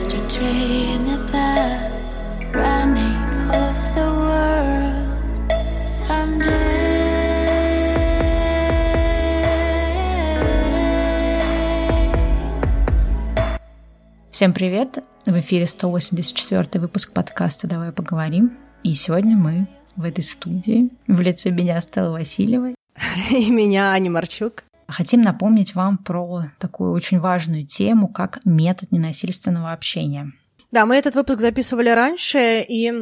used to dream about running off the world someday. Всем привет! В эфире 184 выпуск подкаста «Давай поговорим». И сегодня мы в этой студии в лице меня Стеллы Васильевой И меня, Аня Марчук. Хотим напомнить вам про такую очень важную тему, как метод ненасильственного общения. Да, мы этот выпуск записывали раньше, и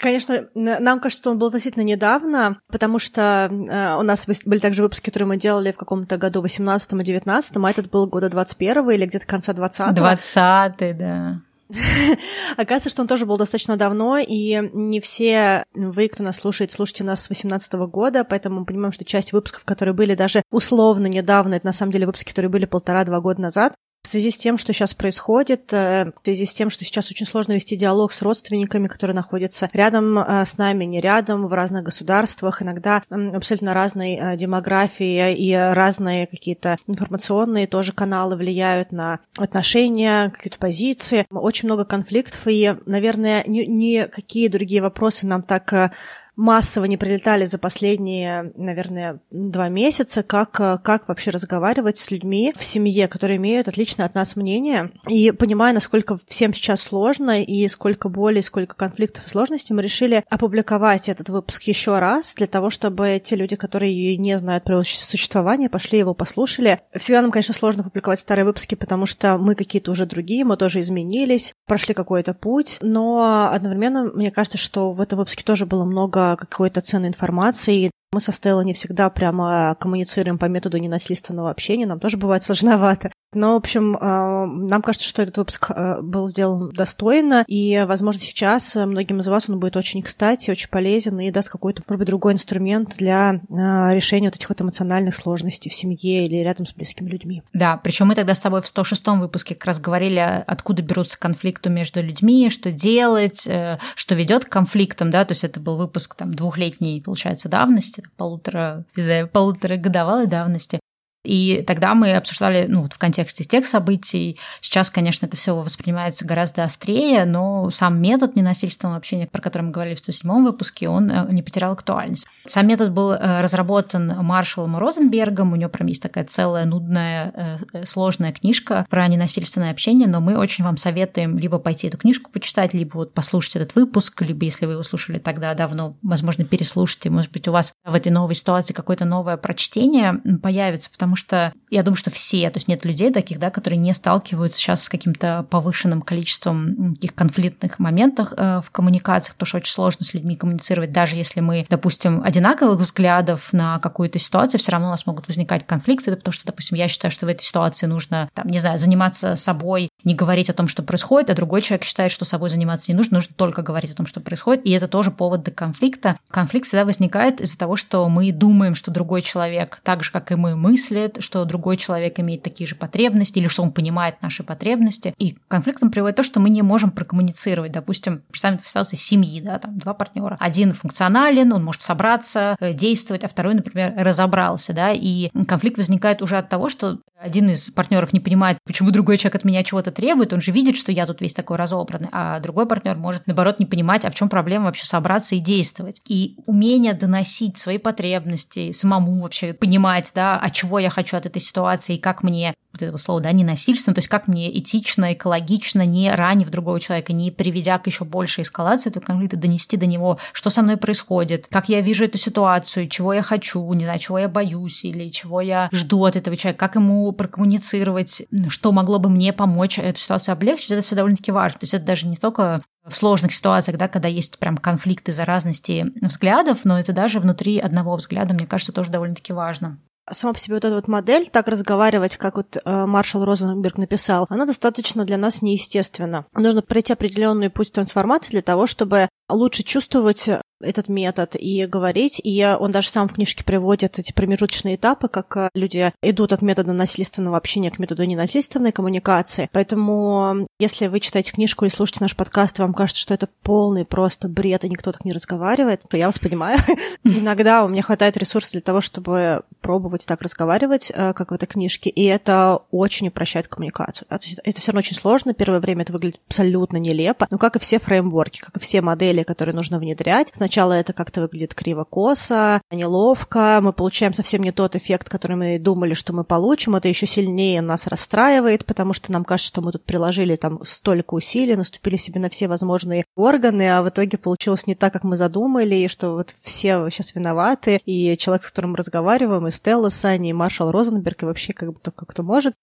Конечно, нам кажется, что он был относительно недавно, потому что э, у нас были также выпуски, которые мы делали в каком-то году 18 и 19 а этот был года 21 или где-то конца 20 Двадцатый, да. Оказывается, что он тоже был достаточно давно, и не все вы, кто нас слушает, слушаете нас с 2018 года, поэтому мы понимаем, что часть выпусков, которые были даже условно недавно, это на самом деле выпуски, которые были полтора-два года назад, в связи с тем, что сейчас происходит, э, в связи с тем, что сейчас очень сложно вести диалог с родственниками, которые находятся рядом э, с нами, не рядом, в разных государствах, иногда абсолютно разной э, демографии и разные какие-то информационные тоже каналы влияют на отношения, какие-то позиции. Очень много конфликтов, и, наверное, ни- никакие другие вопросы нам так массово не прилетали за последние, наверное, два месяца, как, э, как вообще разговаривать с людьми в семье, которые имеют отличное от нас мнение. И понимая, насколько всем сейчас сложно, и сколько боли, сколько конфликтов и сложностей, мы решили опубликовать этот выпуск еще раз, для того, чтобы те люди, которые не знают про существование, пошли его послушали. Всегда нам, конечно, сложно публиковать старые выпуски, потому что мы какие-то уже другие, мы тоже изменились, прошли какой-то путь, но одновременно мне кажется, что в этом выпуске тоже было много какой-то ценной информации. Мы со Стеллой не всегда прямо коммуницируем по методу ненасильственного общения, нам тоже бывает сложновато. Но, в общем, э, нам кажется, что этот выпуск э, был сделан достойно, и, возможно, сейчас многим из вас он будет очень кстати, очень полезен и даст какой-то, может быть, другой инструмент для э, решения вот этих вот эмоциональных сложностей в семье или рядом с близкими людьми. Да, причем мы тогда с тобой в 106-м выпуске как раз говорили, откуда берутся конфликты между людьми, что делать, э, что ведет к конфликтам, да, то есть это был выпуск там двухлетней, получается, давности, полутора, не знаю, полуторагодовалой давности. И тогда мы обсуждали, ну, вот в контексте тех событий. Сейчас, конечно, это все воспринимается гораздо острее, но сам метод ненасильственного общения, про который мы говорили в 107 выпуске, он э, не потерял актуальность. Сам метод был э, разработан Маршалом Розенбергом. У него прям есть такая целая нудная, э, сложная книжка про ненасильственное общение, но мы очень вам советуем либо пойти эту книжку почитать, либо вот послушать этот выпуск, либо если вы его слушали тогда давно, возможно, переслушайте. Может быть, у вас в этой новой ситуации какое-то новое прочтение появится, потому что я думаю, что все, то есть нет людей таких, да, которые не сталкиваются сейчас с каким-то повышенным количеством таких конфликтных моментов э, в коммуникациях, потому что очень сложно с людьми коммуницировать, даже если мы, допустим, одинаковых взглядов на какую-то ситуацию, все равно у нас могут возникать конфликты, потому что, допустим, я считаю, что в этой ситуации нужно, там, не знаю, заниматься собой, не говорить о том, что происходит, а другой человек считает, что собой заниматься не нужно, нужно только говорить о том, что происходит, и это тоже повод для конфликта. Конфликт всегда возникает из-за того, что мы думаем, что другой человек так же, как и мы, мыслит, что другой человек имеет такие же потребности, или что он понимает наши потребности. И к конфликтам приводит то, что мы не можем прокоммуницировать. Допустим, представим в ситуации семьи, да, там два партнера. Один функционален, он может собраться, э, действовать, а второй, например, разобрался, да, и конфликт возникает уже от того, что один из партнеров не понимает, почему другой человек от меня чего-то требует, он же видит, что я тут весь такой разобранный, а другой партнер может, наоборот, не понимать, а в чем проблема вообще собраться и действовать. И умение доносить свои потребности, самому вообще понимать, да, а чего я хочу от этой ситуации, и как мне, вот этого слова, да, ненасильственно, то есть как мне этично, экологично, не ранив другого человека, не приведя к еще большей эскалации этого конфликта, донести до него, что со мной происходит, как я вижу эту ситуацию, чего я хочу, не знаю, чего я боюсь или чего я жду от этого человека, как ему прокоммуницировать, что могло бы мне помочь эту ситуацию облегчить, это все довольно-таки важно. То есть это даже не только в сложных ситуациях, да, когда есть прям конфликт из-за разности взглядов, но это даже внутри одного взгляда, мне кажется, тоже довольно-таки важно сама по себе вот эта вот модель, так разговаривать, как вот э, Маршал Розенберг написал, она достаточно для нас неестественна. Нужно пройти определенный путь трансформации для того, чтобы лучше чувствовать этот метод и говорить. И он даже сам в книжке приводит эти промежуточные этапы, как э, люди идут от метода насильственного общения к методу ненасильственной коммуникации. Поэтому, если вы читаете книжку или слушаете наш подкаст, и вам кажется, что это полный просто бред, и никто так не разговаривает, то я вас понимаю. Иногда у меня хватает ресурсов для того, чтобы пробовать так разговаривать, э, как в этой книжке, и это очень упрощает коммуникацию. Да? То есть это все равно очень сложно, первое время это выглядит абсолютно нелепо, но как и все фреймворки, как и все модели, которые нужно внедрять, сначала это как-то выглядит криво-косо, неловко, мы получаем совсем не тот эффект, который мы думали, что мы получим, это еще сильнее нас расстраивает, потому что нам кажется, что мы тут приложили там столько усилий, наступили себе на все возможные органы, а в итоге получилось не так, как мы задумали, и что вот все сейчас виноваты, и человек, с которым мы разговариваем, и Стелла Сани, и Маршал Розенберг, и вообще как бы как кто может.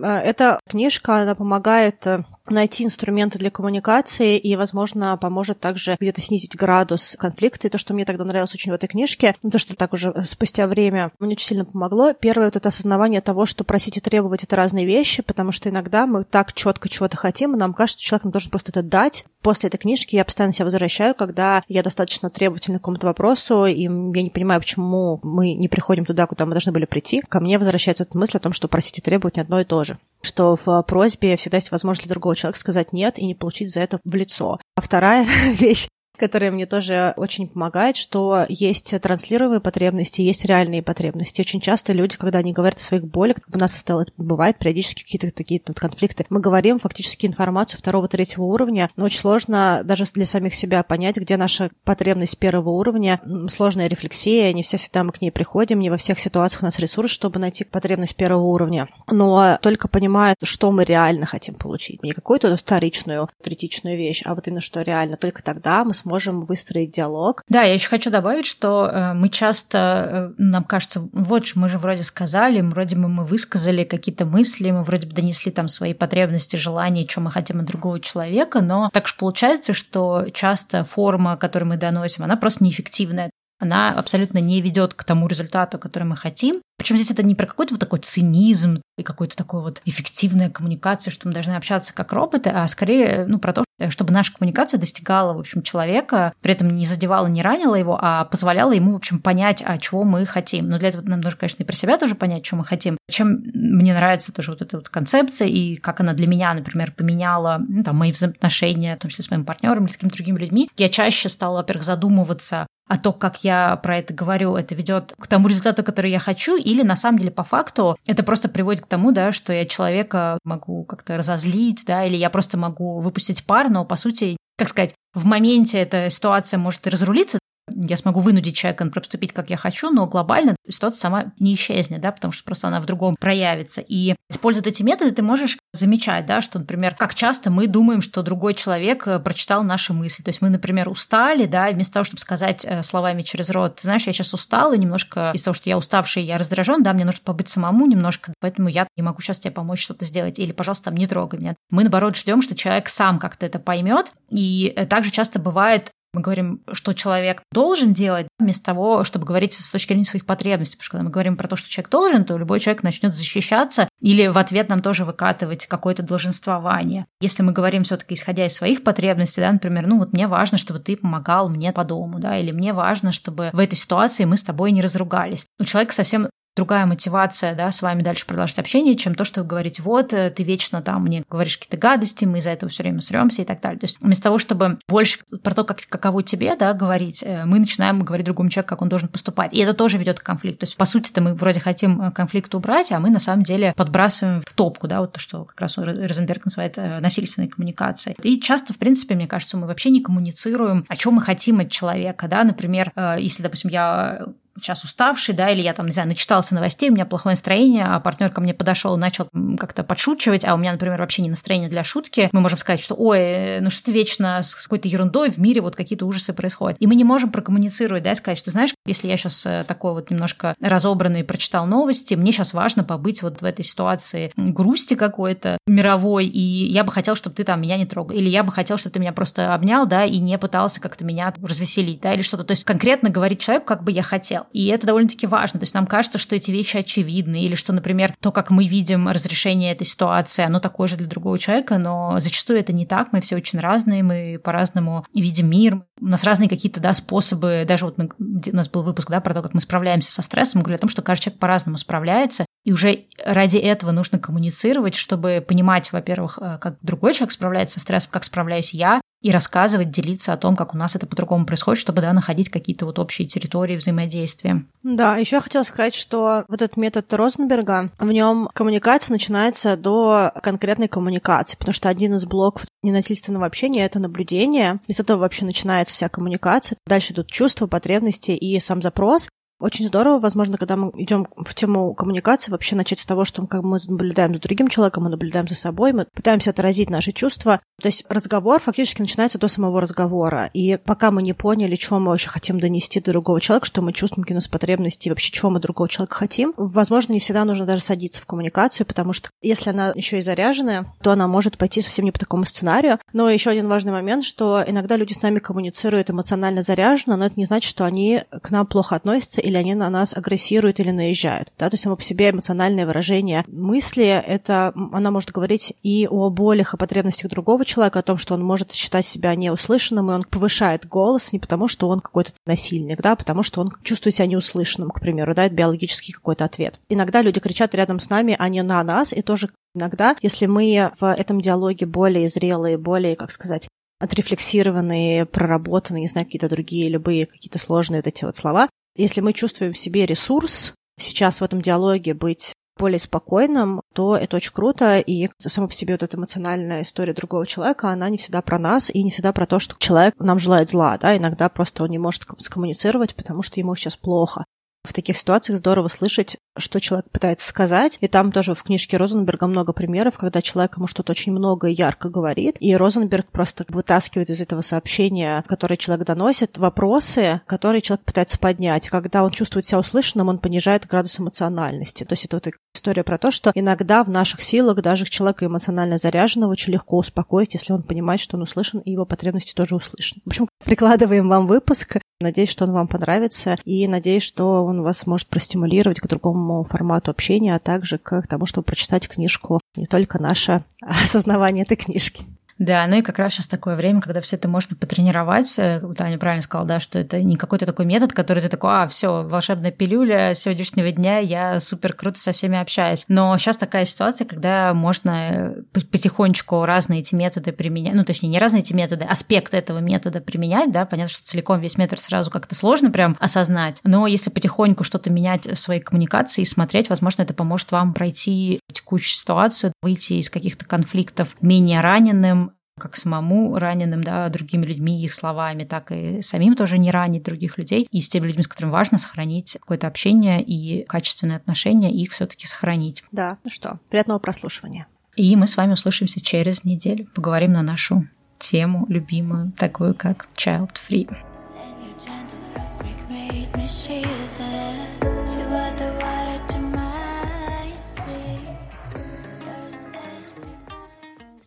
Э, эта книжка, она помогает э, найти инструменты для коммуникации и, возможно, поможет также где-то снизить градус конфликта. И то, что мне тогда нравилось очень в этой книжке, то, что так уже спустя время мне очень сильно помогло. Первое, вот это осознавание того, что просить и требовать — это разные вещи, потому что иногда мы так четко чего-то хотим, и нам кажется, что человек нам должен просто это дать. После этой книжки я постоянно себя возвращаю, когда я достаточно требовательна к какому-то вопросу, и я не понимаю, почему мы не приходим туда, куда мы должны были прийти. Ко мне возвращается эта мысль о том, что просить и требовать не одно и то же. Что в просьбе всегда есть возможность для другого человека сказать нет и не получить за это в лицо. А вторая вещь, которая мне тоже очень помогает, что есть транслируемые потребности, есть реальные потребности. Очень часто люди, когда они говорят о своих болях, как у нас стало, бывает периодически какие-то такие тут конфликты, мы говорим фактически информацию второго, третьего уровня, но очень сложно даже для самих себя понять, где наша потребность первого уровня, сложная рефлексия, не все всегда мы к ней приходим, не во всех ситуациях у нас ресурс, чтобы найти потребность первого уровня. Но только понимая, что мы реально хотим получить, не какую-то вторичную, третичную вещь, а вот именно что реально, только тогда мы выстроить диалог. Да, я еще хочу добавить, что э, мы часто, э, нам кажется, вот мы же вроде сказали, вроде бы мы высказали какие-то мысли, мы вроде бы донесли там свои потребности, желания, что мы хотим от другого человека, но так же получается, что часто форма, которую мы доносим, она просто неэффективная она абсолютно не ведет к тому результату, который мы хотим. Причем здесь это не про какой-то вот такой цинизм и какой-то такой вот эффективная коммуникация, что мы должны общаться как роботы, а скорее ну, про то, чтобы наша коммуникация достигала, в общем, человека, при этом не задевала, не ранила его, а позволяла ему, в общем, понять, а чего мы хотим. Но для этого нам нужно, конечно, и про себя тоже понять, что мы хотим. Чем мне нравится тоже вот эта вот концепция и как она для меня, например, поменяла ну, там, мои взаимоотношения, в том числе с моим партнером или с какими-то другими людьми. Я чаще стала, во-первых, задумываться а то, как я про это говорю, это ведет к тому результату, который я хочу, или на самом деле по факту это просто приводит к тому, да, что я человека могу как-то разозлить, да, или я просто могу выпустить пар, но по сути, как сказать, в моменте эта ситуация может и разрулиться, я смогу вынудить человека поступить, как я хочу, но глобально ситуация сама не исчезнет, да, потому что просто она в другом проявится. И используя эти методы, ты можешь замечать, да, что, например, как часто мы думаем, что другой человек э, прочитал наши мысли. То есть мы, например, устали, да, вместо того, чтобы сказать э, словами через рот, ты знаешь, я сейчас устала, немножко из-за того, что я уставший, я раздражен, да, мне нужно побыть самому немножко, поэтому я не могу сейчас тебе помочь что-то сделать, или, пожалуйста, там, не трогай меня. Мы, наоборот, ждем, что человек сам как-то это поймет, и э, также часто бывает мы говорим, что человек должен делать, вместо того, чтобы говорить с точки зрения своих потребностей. Потому что когда мы говорим про то, что человек должен, то любой человек начнет защищаться или в ответ нам тоже выкатывать какое-то долженствование. Если мы говорим все-таки исходя из своих потребностей, да, например, ну вот мне важно, чтобы ты помогал мне по дому, да, или мне важно, чтобы в этой ситуации мы с тобой не разругались. У человека совсем другая мотивация, да, с вами дальше продолжить общение, чем то, что вы говорите, вот, э, ты вечно там мне говоришь какие-то гадости, мы из-за этого все время сремся и так далее. То есть вместо того, чтобы больше про то, как, каково тебе, да, говорить, э, мы начинаем говорить другому человеку, как он должен поступать. И это тоже ведет к конфликту. То есть, по сути-то мы вроде хотим э, конфликт убрать, а мы на самом деле подбрасываем в топку, да, вот то, что как раз Розенберг называет насильственной коммуникацией. И часто, в принципе, мне кажется, мы вообще не коммуницируем, о чем мы хотим от человека, да, например, если, допустим, я сейчас уставший, да, или я там, не знаю, начитался новостей, у меня плохое настроение, а партнер ко мне подошел и начал как-то подшучивать, а у меня, например, вообще не настроение для шутки, мы можем сказать, что, ой, ну что ты вечно с какой-то ерундой в мире вот какие-то ужасы происходят. И мы не можем прокоммуницировать, да, и сказать, что, знаешь, если я сейчас э, такой вот немножко разобранный прочитал новости, мне сейчас важно побыть вот в этой ситуации грусти какой-то мировой, и я бы хотел, чтобы ты там меня не трогал, или я бы хотел, чтобы ты меня просто обнял, да, и не пытался как-то меня развеселить, да, или что-то. То есть конкретно говорить человеку, как бы я хотел. И это довольно-таки важно. То есть нам кажется, что эти вещи очевидны, или что, например, то, как мы видим разрешение этой ситуации, оно такое же для другого человека, но зачастую это не так. Мы все очень разные, мы по-разному видим мир. У нас разные какие-то да, способы. Даже вот мы, у нас был выпуск да, про то, как мы справляемся со стрессом. Мы говорили о том, что каждый человек по-разному справляется. И уже ради этого нужно коммуницировать, чтобы понимать, во-первых, э, как другой человек справляется со стрессом, как справляюсь я, и рассказывать, делиться о том, как у нас это по-другому происходит, чтобы да, находить какие-то вот общие территории взаимодействия. Да, еще я хотела сказать, что вот этот метод Розенберга, в нем коммуникация начинается до конкретной коммуникации, потому что один из блоков ненасильственного общения — это наблюдение, и с этого вообще начинается вся коммуникация. Дальше идут чувства, потребности и сам запрос. Очень здорово, возможно, когда мы идем в тему коммуникации, вообще начать с того, что как мы наблюдаем за другим человеком, мы наблюдаем за собой, мы пытаемся отразить наши чувства. То есть разговор фактически начинается до самого разговора. И пока мы не поняли, чего мы вообще хотим донести до другого человека, что мы чувствуем, какие у нас потребности, вообще чего мы другого человека хотим, возможно, не всегда нужно даже садиться в коммуникацию, потому что если она еще и заряженная, то она может пойти совсем не по такому сценарию. Но еще один важный момент, что иногда люди с нами коммуницируют эмоционально заряженно, но это не значит, что они к нам плохо относятся или они на нас агрессируют или наезжают. Да? То есть само по себе эмоциональное выражение мысли, это она может говорить и о болях и потребностях другого человека, о том, что он может считать себя неуслышанным, и он повышает голос не потому, что он какой-то насильник, да, а потому что он чувствует себя неуслышанным, к примеру, да, это биологический какой-то ответ. Иногда люди кричат рядом с нами, а не на нас, и тоже Иногда, если мы в этом диалоге более зрелые, более, как сказать, отрефлексированные, проработанные, не знаю, какие-то другие, любые какие-то сложные вот эти вот слова, если мы чувствуем в себе ресурс сейчас в этом диалоге быть более спокойным, то это очень круто, и сама по себе вот эта эмоциональная история другого человека, она не всегда про нас и не всегда про то, что человек нам желает зла, да, иногда просто он не может скоммуницировать, потому что ему сейчас плохо. В таких ситуациях здорово слышать, что человек пытается сказать. И там тоже в книжке Розенберга много примеров, когда человек ему что-то очень много и ярко говорит, и Розенберг просто вытаскивает из этого сообщения, которое человек доносит, вопросы, которые человек пытается поднять. Когда он чувствует себя услышанным, он понижает градус эмоциональности. То есть это вот история про то, что иногда в наших силах даже человека эмоционально заряженного очень легко успокоить, если он понимает, что он услышан, и его потребности тоже услышаны. В общем, прикладываем вам выпуск. Надеюсь, что он вам понравится, и надеюсь, что он вас может простимулировать к другому формату общения, а также к тому, чтобы прочитать книжку не только наше осознавание этой книжки. Да, ну и как раз сейчас такое время, когда все это можно потренировать. Э, Таня правильно сказала, да, что это не какой-то такой метод, который ты такой, а, все, волшебная пилюля сегодняшнего дня, я супер круто со всеми общаюсь. Но сейчас такая ситуация, когда можно э, потихонечку разные эти методы применять, ну, точнее, не разные эти методы, аспекты этого метода применять, да, понятно, что целиком весь метод сразу как-то сложно прям осознать, но если потихоньку что-то менять в своей коммуникации и смотреть, возможно, это поможет вам пройти текущую ситуацию, выйти из каких-то конфликтов менее раненым, как самому раненым, да, другими людьми, их словами, так и самим тоже не ранить других людей. И с теми людьми, с которыми важно сохранить какое-то общение и качественные отношения, их все таки сохранить. Да, ну что, приятного прослушивания. И мы с вами услышимся через неделю. Поговорим на нашу тему любимую, такую как Child Free.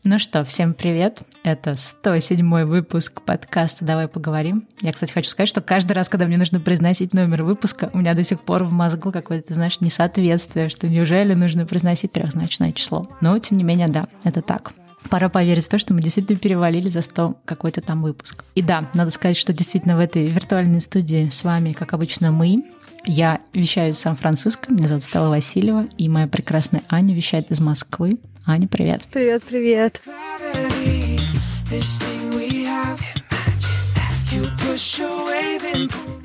Ну что, всем привет. Это 107 выпуск подкаста «Давай поговорим». Я, кстати, хочу сказать, что каждый раз, когда мне нужно произносить номер выпуска, у меня до сих пор в мозгу какое-то, знаешь, несоответствие, что неужели нужно произносить трехзначное число. Но, тем не менее, да, это так. Пора поверить в то, что мы действительно перевалили за 100 какой-то там выпуск. И да, надо сказать, что действительно в этой виртуальной студии с вами, как обычно, мы. Я вещаю из Сан-Франциско, меня зовут Стелла Васильева, и моя прекрасная Аня вещает из Москвы. Аня, привет. Привет, привет.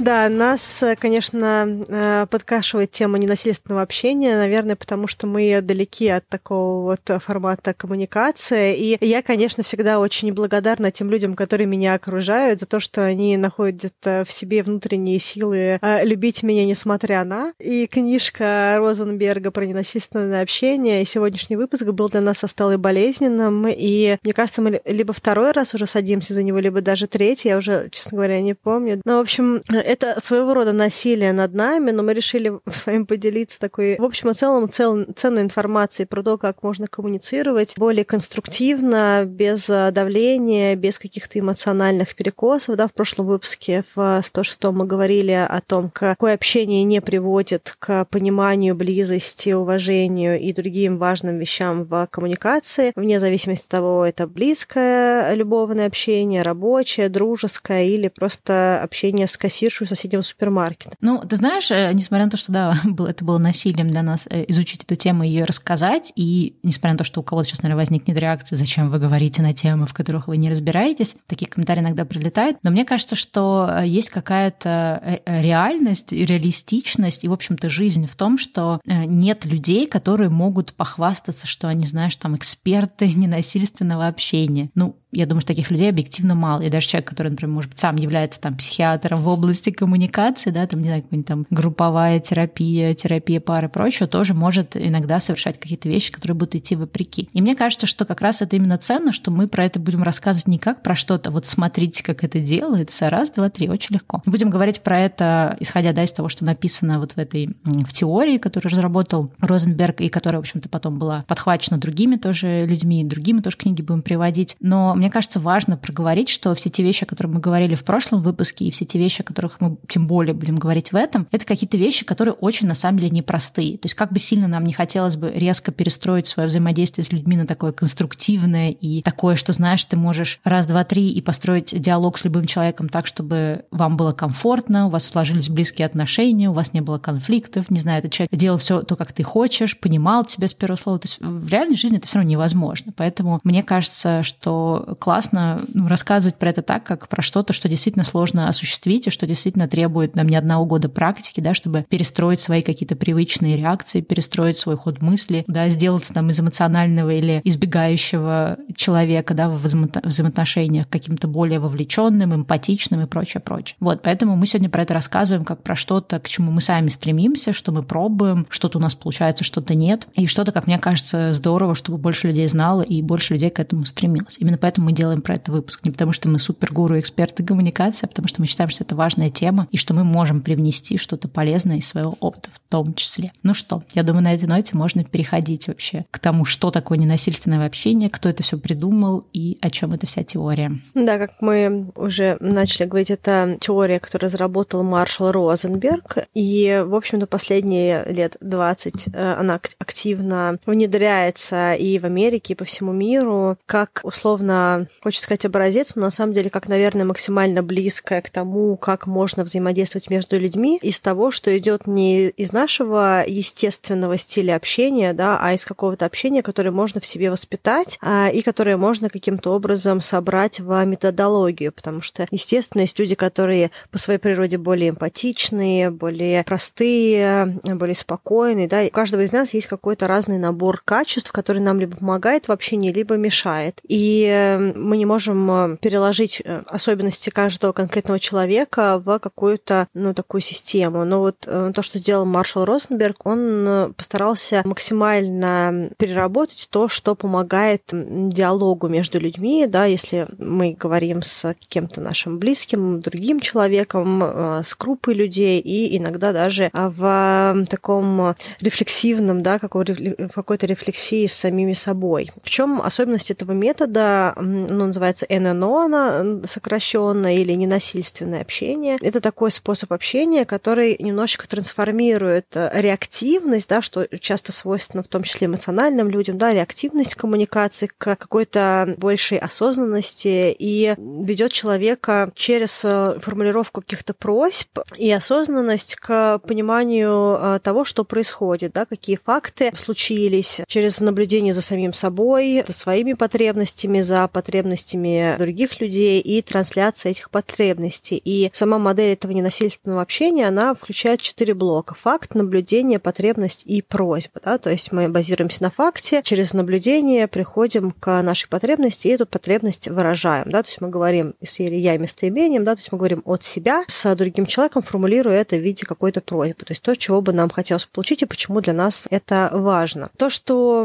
Да, нас, конечно, э, подкашивает тема ненасильственного общения, наверное, потому что мы далеки от такого вот формата коммуникации. И я, конечно, всегда очень благодарна тем людям, которые меня окружают, за то, что они находят э, в себе внутренние силы э, любить меня несмотря на. И книжка Розенберга про ненасильственное общение, и сегодняшний выпуск был для нас осталый болезненным. И мне кажется, мы либо второй раз уже садимся за него, либо даже третий, я уже, честно говоря, не помню. Но, в общем, это своего рода насилие над нами, но мы решили с вами поделиться такой, в общем и целом, цел, ценной информацией про то, как можно коммуницировать более конструктивно, без давления, без каких-то эмоциональных перекосов. Да, в прошлом выпуске в 106 мы говорили о том, какое общение не приводит к пониманию, близости, уважению и другим важным вещам в коммуникации, вне зависимости от того, это близкое любовное общение, рабочее, дружеское или просто общение с кассиршей соседнего супермаркета. Ну, ты знаешь, э, несмотря на то, что да, это было насилием для нас э, изучить эту тему и ее рассказать, и несмотря на то, что у кого-то сейчас, наверное, возникнет реакция, зачем вы говорите на темы, в которых вы не разбираетесь, такие комментарии иногда прилетают, но мне кажется, что э, есть какая-то реальность, реалистичность и, в общем-то, жизнь в том, что нет людей, которые могут похвастаться, что они, знаешь, там эксперты ненасильственного общения. Ну, я думаю, что таких людей объективно мало. И даже человек, который, например, может быть, сам является там психиатром в области коммуникации, да, там, не знаю, какая-нибудь там групповая терапия, терапия пары и прочее, тоже может иногда совершать какие-то вещи, которые будут идти вопреки. И мне кажется, что как раз это именно ценно, что мы про это будем рассказывать не как про что-то, вот смотрите, как это делается, раз, два, три, очень легко. Мы будем говорить про это, исходя, да, из того, что написано вот в этой, в теории, которую разработал Розенберг, и которая, в общем-то, потом была подхвачена другими тоже людьми, другими тоже книги будем приводить. Но мне кажется, важно проговорить, что все те вещи, о которых мы говорили в прошлом выпуске, и все те вещи, о которых мы тем более будем говорить в этом, это какие-то вещи, которые очень на самом деле непростые. То есть как бы сильно нам не хотелось бы резко перестроить свое взаимодействие с людьми на такое конструктивное и такое, что, знаешь, ты можешь раз, два, три и построить диалог с любым человеком так, чтобы вам было комфортно, у вас сложились близкие отношения, у вас не было конфликтов, не знаю, этот человек делал все то, как ты хочешь, понимал тебя с первого слова. То есть в реальной жизни это все равно невозможно. Поэтому мне кажется, что классно ну, рассказывать про это так, как про что-то, что действительно сложно осуществить и что действительно требует нам не одного года практики, да, чтобы перестроить свои какие-то привычные реакции, перестроить свой ход мысли, да, сделаться там из эмоционального или избегающего человека, да, в взаимоотношениях каким-то более вовлеченным, эмпатичным и прочее, прочее. Вот, поэтому мы сегодня про это рассказываем как про что-то, к чему мы сами стремимся, что мы пробуем, что-то у нас получается, что-то нет, и что-то, как мне кажется, здорово, чтобы больше людей знало и больше людей к этому стремилось. Именно поэтому мы делаем про это выпуск. Не потому, что мы супергуру эксперты коммуникации, а потому что мы считаем, что это важная тема и что мы можем привнести что-то полезное из своего опыта в том числе. Ну что, я думаю, на этой ноте можно переходить вообще к тому, что такое ненасильственное общение, кто это все придумал и о чем эта вся теория. Да, как мы уже начали говорить, это теория, которую разработал Маршал Розенберг. И, в общем-то, последние лет 20 э, она активно внедряется и в Америке, и по всему миру, как условно хочется сказать образец, но на самом деле как, наверное, максимально близкое к тому, как можно взаимодействовать между людьми из того, что идет не из нашего естественного стиля общения, да, а из какого-то общения, которое можно в себе воспитать а, и которое можно каким-то образом собрать в методологию, потому что, естественно, есть люди, которые по своей природе более эмпатичные, более простые, более спокойные, да, и у каждого из нас есть какой-то разный набор качеств, который нам либо помогает в общении, либо мешает. И мы не можем э, переложить э, особенности каждого конкретного человека в какую-то, ну, такую систему. Но вот э, то, что сделал Маршал Розенберг, он постарался максимально переработать то, что помогает диалогу между людьми, да, если мы говорим с кем-то нашим близким, другим человеком, с группой людей и иногда даже в таком рефлексивном, да, какой-то рефлексии с самими собой. В чем особенность этого метода? Ну, называется ННО, она сокращенно, или ненасильственное общение. Это такой способ общения, который немножечко трансформирует э, реактивность, да, что часто свойственно в том числе эмоциональным людям, да, реактивность коммуникации к какой-то большей осознанности и ведет человека через э, формулировку каких-то просьб и осознанность к пониманию э, того, что происходит, да, какие факты случились через наблюдение за самим собой, за своими потребностями, за потребностями других людей и трансляция этих потребностей. И сама модель этого ненасильственного общения, она включает четыре блока. Факт, наблюдение, потребность и просьба. Да? То есть мы базируемся на факте, через наблюдение приходим к нашей потребности и эту потребность выражаем. Да? То есть мы говорим серии «я» местоимением, да? то есть мы говорим от себя с другим человеком, формулируя это в виде какой-то просьбы. То есть то, чего бы нам хотелось получить и почему для нас это важно. То, что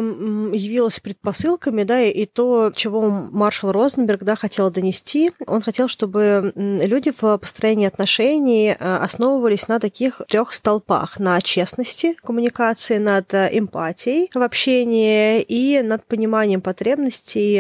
явилось предпосылками, да, и то, чего Маршал Розенберг да, хотел донести. Он хотел, чтобы люди в построении отношений основывались на таких трех столпах. На честности коммуникации, над эмпатией в общении и над пониманием потребностей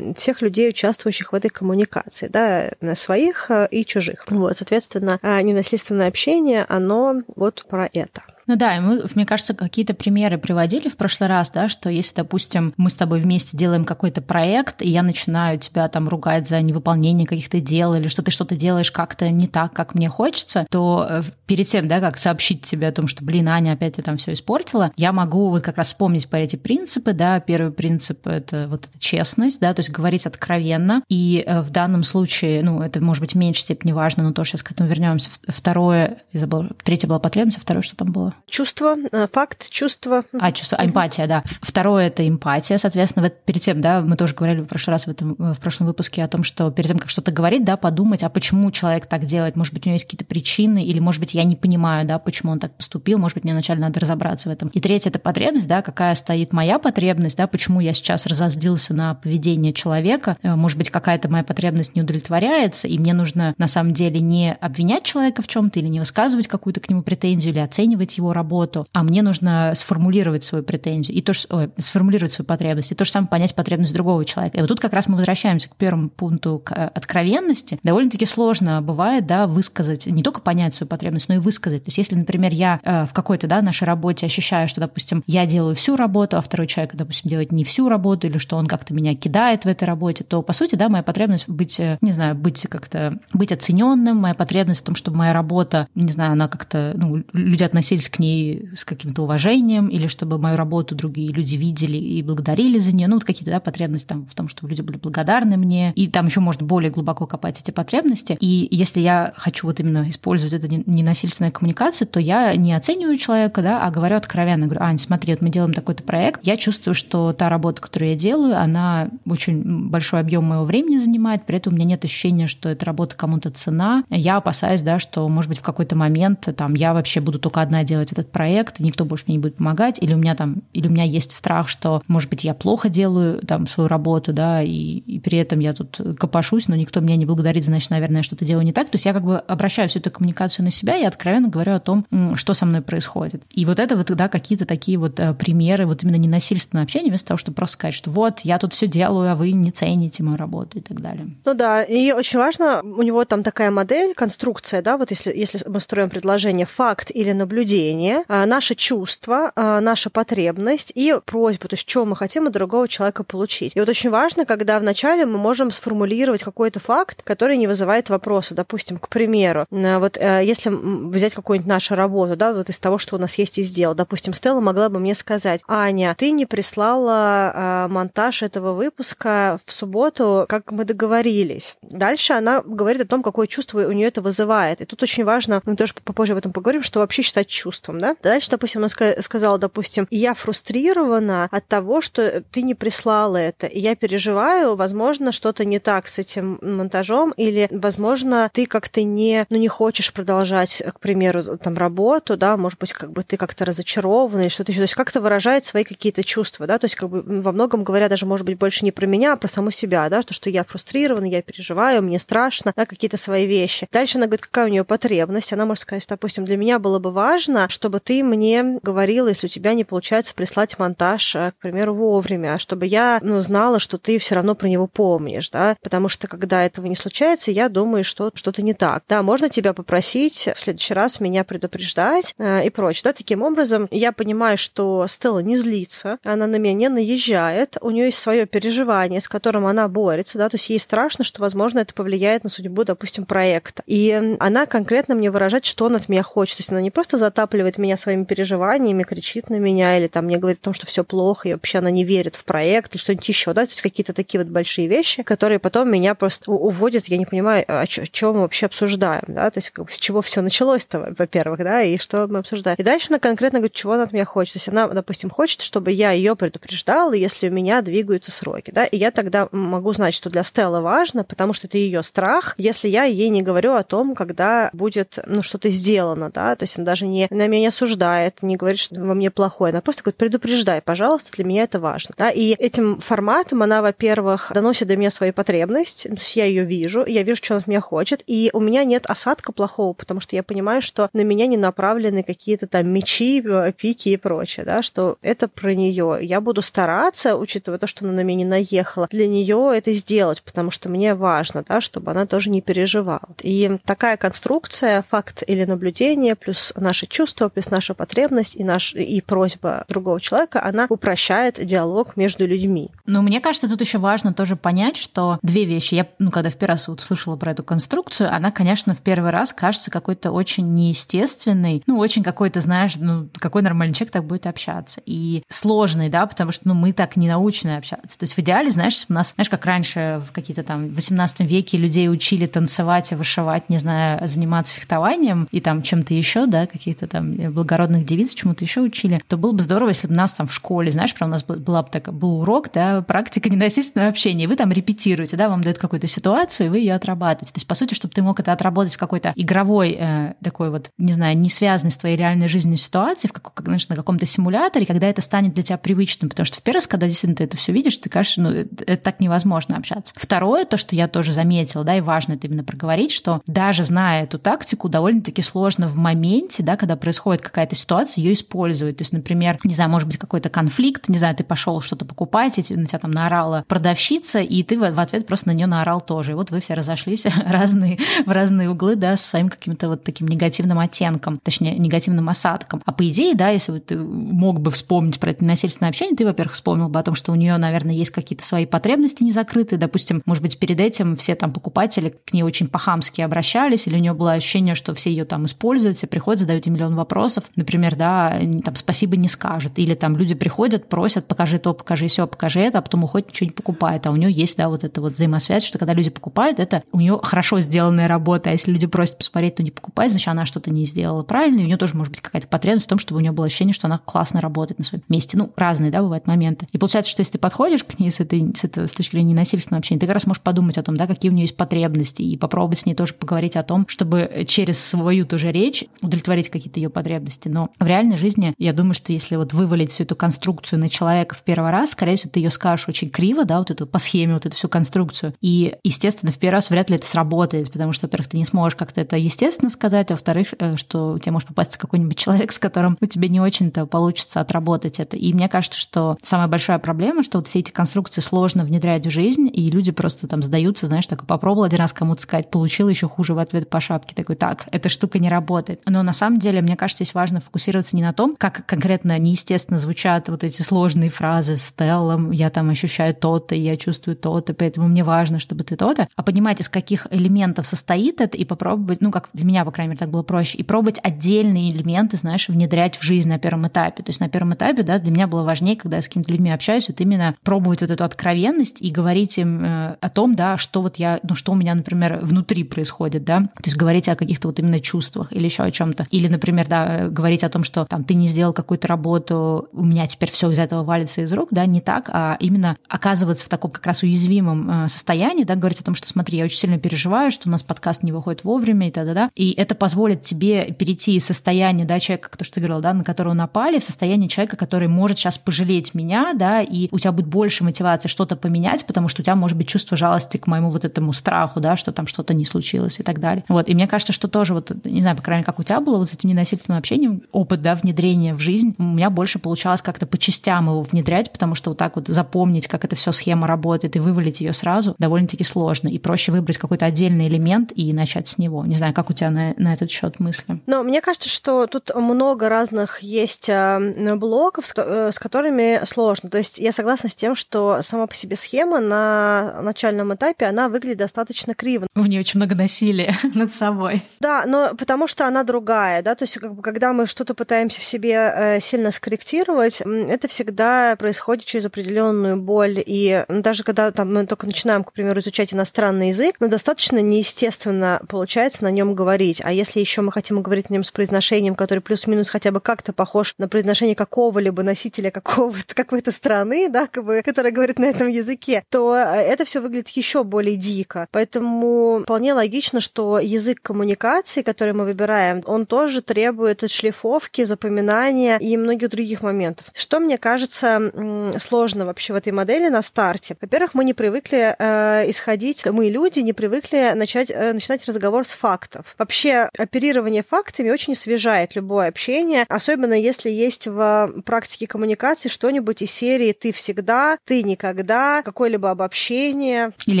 всех людей, участвующих в этой коммуникации, да, своих и чужих. Вот, соответственно, ненасильственное общение, оно вот про это. Ну да, и мы, мне кажется, какие-то примеры приводили в прошлый раз, да, что если, допустим, мы с тобой вместе делаем какой-то проект, и я начинаю тебя там ругать за невыполнение каких-то дел, или что ты что-то делаешь как-то не так, как мне хочется, то э, перед тем, да, как сообщить тебе о том, что, блин, Аня, опять ты там все испортила, я могу вот как раз вспомнить по эти принципы, да, первый принцип — это вот эта честность, да, то есть говорить откровенно, и э, в данном случае, ну, это может быть в меньшей степени важно, но тоже сейчас к этому вернемся. Второе, я забыла, третье была потребность, а второе что там было? Чувство, э, факт, чувство. А, чувство, эмпатия, да. Второе – это эмпатия, соответственно, вот перед тем, да, мы тоже говорили в прошлый раз в, этом, в прошлом выпуске о том, что перед тем, как что-то говорить, да, подумать, а почему человек так делает, может быть, у него есть какие-то причины, или, может быть, я не понимаю, да, почему он так поступил, может быть, мне вначале надо разобраться в этом. И третье – это потребность, да, какая стоит моя потребность, да, почему я сейчас разозлился на поведение человека, э, может быть, какая-то моя потребность не удовлетворяется, и мне нужно на самом деле не обвинять человека в чем-то или не высказывать какую-то к нему претензию или оценивать его работу, а мне нужно сформулировать свою претензию, и то, что, ой, сформулировать свою потребность, и то же самое понять потребность другого человека. И вот тут как раз мы возвращаемся к первому пункту, к э, откровенности. Довольно-таки сложно бывает, да, высказать, не только понять свою потребность, но и высказать. То есть если, например, я э, в какой-то, да, нашей работе ощущаю, что, допустим, я делаю всю работу, а второй человек, допустим, делает не всю работу, или что он как-то меня кидает в этой работе, то, по сути, да, моя потребность быть, э, не знаю, быть как-то, быть оцененным, моя потребность в том, чтобы моя работа, не знаю, она как-то, ну, люди относились к ней с каким-то уважением, или чтобы мою работу другие люди видели и благодарили за нее. Ну, вот какие-то да, потребности там, в том, чтобы люди были благодарны мне. И там еще можно более глубоко копать эти потребности. И если я хочу вот именно использовать эту ненасильственную коммуникацию, то я не оцениваю человека, да, а говорю откровенно. Говорю, Ань, смотри, вот мы делаем такой-то проект. Я чувствую, что та работа, которую я делаю, она очень большой объем моего времени занимает, при этом у меня нет ощущения, что эта работа кому-то цена. Я опасаюсь, да, что, может быть, в какой-то момент там я вообще буду только одна делать этот проект, никто больше мне не будет помогать, или у меня там, или у меня есть страх, что, может быть, я плохо делаю там свою работу, да, и, и при этом я тут копошусь, но никто меня не благодарит, значит, наверное, что-то делаю не так. То есть я как бы обращаю всю эту коммуникацию на себя и откровенно говорю о том, что со мной происходит. И вот это вот, да, какие-то такие вот э, примеры вот именно ненасильственного общения, вместо того, чтобы просто сказать, что вот, я тут все делаю, а вы не цените мою работу и так далее. Ну да, и очень важно, у него там такая модель, конструкция, да, вот если, если мы строим предложение факт или наблюдение, а, наше чувство, а, наша потребность и просьба, то есть что мы хотим от другого человека получить. И вот очень важно, когда вначале мы можем сформулировать какой-то факт, который не вызывает вопроса. Допустим, к примеру, вот э, если взять какую-нибудь нашу работу, да, вот из того, что у нас есть из дел, допустим, Стелла могла бы мне сказать, Аня, ты не прислала а, монтаж этого выпуска в субботу, как мы договорились. Дальше она говорит о том, какое чувство у нее это вызывает. И тут очень важно, мы тоже попозже об этом поговорим, что вообще считать чувством, да? Дальше, допустим, она сказала, допустим, я фрустрирована от того, что ты не прислала это, и я переживаю, возможно, что-то не так с этим монтажом, или, возможно, ты как-то не, ну, не хочешь продолжать, к примеру, там, работу, да, может быть, как бы ты как-то разочарован или что-то еще, то есть как-то выражает свои какие-то чувства, да, то есть как бы во многом говоря даже, может быть, больше не про меня, а про саму себя, да, то, что я фрустрирована, я переживаю, мне страшно, да, какие-то свои вещи. Дальше она говорит, какая у нее потребность, она может сказать, допустим, для меня было бы важно, чтобы ты мне говорила, если у тебя не получается прислать монтаж, э, к примеру, вовремя, чтобы я ну, знала, что ты все равно про него помнишь, да, потому что когда этого не случается, я думаю, что что-то не так. Да, можно тебя попросить в следующий раз меня предупреждать э, и прочее. Да, таким образом, я понимаю, что Стелла не злится, она на меня не наезжает, у нее есть свое переживание, с которым она борется, да, то есть ей страшно, что, возможно, это повлияет на судьбу, допустим, проекта. И она конкретно мне выражает, что она от меня хочет. То есть она не просто затапливает меня своими переживаниями, кричит на меня или там мне говорит о том, что все плохо, и вообще она не верит в проект или что-нибудь еще, да, то есть какие-то такие вот большие вещи, которые потом меня просто уводят, я не понимаю, о чем мы вообще обсуждаем, да, то есть с чего все началось-то, во-первых, да, и что мы обсуждаем. И дальше она конкретно говорит, чего она от меня хочет. То есть она, допустим, хочет, чтобы я ее предупреждала, если у меня двигаются сроки, да, и я тогда могу знать, что для Стеллы важно, потому что это ее страх, если я ей не говорю о том, когда будет, ну, что-то сделано, да, то есть она даже не намерена меня не осуждает, не говорит, что во мне плохое. Она просто говорит, предупреждай, пожалуйста, для меня это важно. Да? И этим форматом она, во-первых, доносит до меня свои потребности, то есть я ее вижу, я вижу, что она от меня хочет, и у меня нет осадка плохого, потому что я понимаю, что на меня не направлены какие-то там мечи, пики и прочее, да, что это про нее. Я буду стараться, учитывая то, что она на меня не наехала, для нее это сделать, потому что мне важно, да, чтобы она тоже не переживала. И такая конструкция, факт или наблюдение, плюс наши чувства, плюс наша потребность и, наш, и просьба другого человека, она упрощает диалог между людьми. Но мне кажется, тут еще важно тоже понять, что две вещи. Я, ну, когда в первый раз вот слышала про эту конструкцию, она, конечно, в первый раз кажется какой-то очень неестественной, ну, очень какой-то, знаешь, ну, какой нормальный человек так будет общаться. И сложный, да, потому что, ну, мы так не научены общаться. То есть в идеале, знаешь, у нас, знаешь, как раньше в какие-то там в 18 веке людей учили танцевать вышивать, не знаю, заниматься фехтованием и там чем-то еще, да, какие-то там благородных девиц чему-то еще учили, то было бы здорово, если бы нас там в школе, знаешь, про у нас была бы так, был урок, да, практика ненасильственного общения, и вы там репетируете, да, вам дают какую-то ситуацию, и вы ее отрабатываете. То есть, по сути, чтобы ты мог это отработать в какой-то игровой, э, такой вот, не знаю, не связанной с твоей реальной жизнью ситуации, в как, знаешь, на каком-то симуляторе, когда это станет для тебя привычным, потому что в первый раз, когда действительно ты это все видишь, ты кажется, ну, это, это так невозможно общаться. Второе, то, что я тоже заметила, да, и важно это именно проговорить, что даже зная эту тактику, довольно-таки сложно в моменте, да, когда происходит какая-то ситуация, ее использовать. То есть, например, не знаю, может быть, какой-то конфликт, не знаю, ты пошел что-то покупать, и на тебя там наорала продавщица, и ты в ответ просто на нее наорал тоже. И вот вы все разошлись разные, в разные углы, да, с своим каким-то вот таким негативным оттенком, точнее, негативным осадком. А по идее, да, если бы ты мог бы вспомнить про это насильственное общение, ты, во-первых, вспомнил бы о том, что у нее, наверное, есть какие-то свои потребности не закрытые. Допустим, может быть, перед этим все там покупатели к ней очень по-хамски обращались, или у нее было ощущение, что все ее там используют, все приходят, задают ей миллион вопросов. Например, да, там спасибо не скажут. Или там люди приходят, просят, покажи то, покажи все, покажи это, а потом уходит, ничего не покупает. А у нее есть, да, вот эта вот взаимосвязь, что когда люди покупают, это у нее хорошо сделанная работа. А если люди просят посмотреть, то не покупать, значит, она что-то не сделала правильно, и у нее тоже может быть какая-то потребность в том, чтобы у нее было ощущение, что она классно работает на своем месте. Ну, разные, да, бывают моменты. И получается, что если ты подходишь к ней с этой, с, этой, с точки зрения ненасильственного общения, ты как раз можешь подумать о том, да, какие у нее есть потребности, и попробовать с ней тоже поговорить о том, чтобы через свою тоже речь удовлетворить какие-то ее потребности. Но в реальной жизни, я думаю, что если вот вывалить всю эту конструкцию на человека в первый раз, скорее всего, ты ее скажешь очень криво, да, вот эту по схеме, вот эту всю конструкцию. И, естественно, в первый раз вряд ли это сработает, потому что, во-первых, ты не сможешь как-то это естественно сказать, а во-вторых, э, что у тебя может попасть какой-нибудь человек, с которым у тебя не очень-то получится отработать это. И мне кажется, что самая большая проблема, что вот все эти конструкции сложно внедрять в жизнь, и люди просто там сдаются, знаешь, так попробовал один раз кому-то сказать, получил еще хуже в ответ по шапке, такой, так, эта штука не работает. Но на самом деле, мне кажется, здесь важно фокусироваться не на том, как конкретно неестественно звучат вот эти сложные фразы с Теллом, я там ощущаю то-то, я чувствую то-то, поэтому мне важно, чтобы ты то-то, а понимать, из каких элементов состоит это, и попробовать, ну, как для меня, по крайней мере, так было проще, и пробовать отдельные элементы, знаешь, внедрять в жизнь на первом этапе. То есть на первом этапе, да, для меня было важнее, когда я с какими-то людьми общаюсь, вот именно пробовать вот эту откровенность и говорить им э, о том, да, что вот я, ну, что у меня, например, внутри происходит, да, то есть говорить о каких-то вот именно чувствах или еще о чем-то. Или, например, да, говорить о том, что там ты не сделал какую-то работу, у меня теперь все из этого валится из рук, да, не так, а именно оказываться в таком как раз уязвимом э, состоянии, да, говорить о том, что смотри, я очень сильно переживаю, что у нас подкаст не выходит вовремя и т.д. И это позволит тебе перейти из состояния, да, человека, как то, что ты говорил, да, на которого напали, в состояние человека, который может сейчас пожалеть меня, да, и у тебя будет больше мотивации что-то поменять, потому что у тебя может быть чувство жалости к моему вот этому страху, да, что там что-то не случилось и так далее. Вот, и мне кажется, что тоже вот, не знаю, по крайней мере, как у тебя было вот с этим ненасильственным общением, опыт, да, внедрения в жизнь, у меня больше получалось как-то по частям его внедрять, потому что вот так вот запомнить, как эта все схема работает и вывалить ее сразу довольно-таки сложно. И проще выбрать какой-то отдельный элемент и начать с него. Не знаю, как у тебя на, на этот счет мысли? Но мне кажется, что тут много разных есть э, блоков, с которыми сложно. То есть я согласна с тем, что сама по себе схема на начальном этапе, она выглядит достаточно криво. В ней очень много насилия над собой. Да, но потому что она другая, да, то есть как бы, когда мы что-то пытаемся в себе э, сильно скорректировать, это всегда происходит через определенную боль. И даже когда там, мы только начинаем, к примеру, изучать иностранный язык, но достаточно неестественно получается на нем говорить. А если еще мы хотим говорить на нем с произношением, который плюс-минус хотя бы как-то похож на произношение какого-либо носителя какого-то какой-то страны, да, как бы, которая говорит на этом языке, то э, это все выглядит еще более дико. Поэтому вполне логично, что язык коммуникации, который мы выбираем, он тоже требует требует отшлифовки, запоминания и многих других моментов. Что мне кажется сложно вообще в этой модели на старте? Во-первых, мы не привыкли э, исходить, мы люди не привыкли начать, э, начинать разговор с фактов. Вообще оперирование фактами очень освежает любое общение, особенно если есть в практике коммуникации что-нибудь из серии «ты всегда», «ты никогда», какое-либо обобщение. Или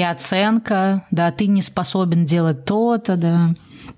оценка, да, ты не способен делать то-то, да.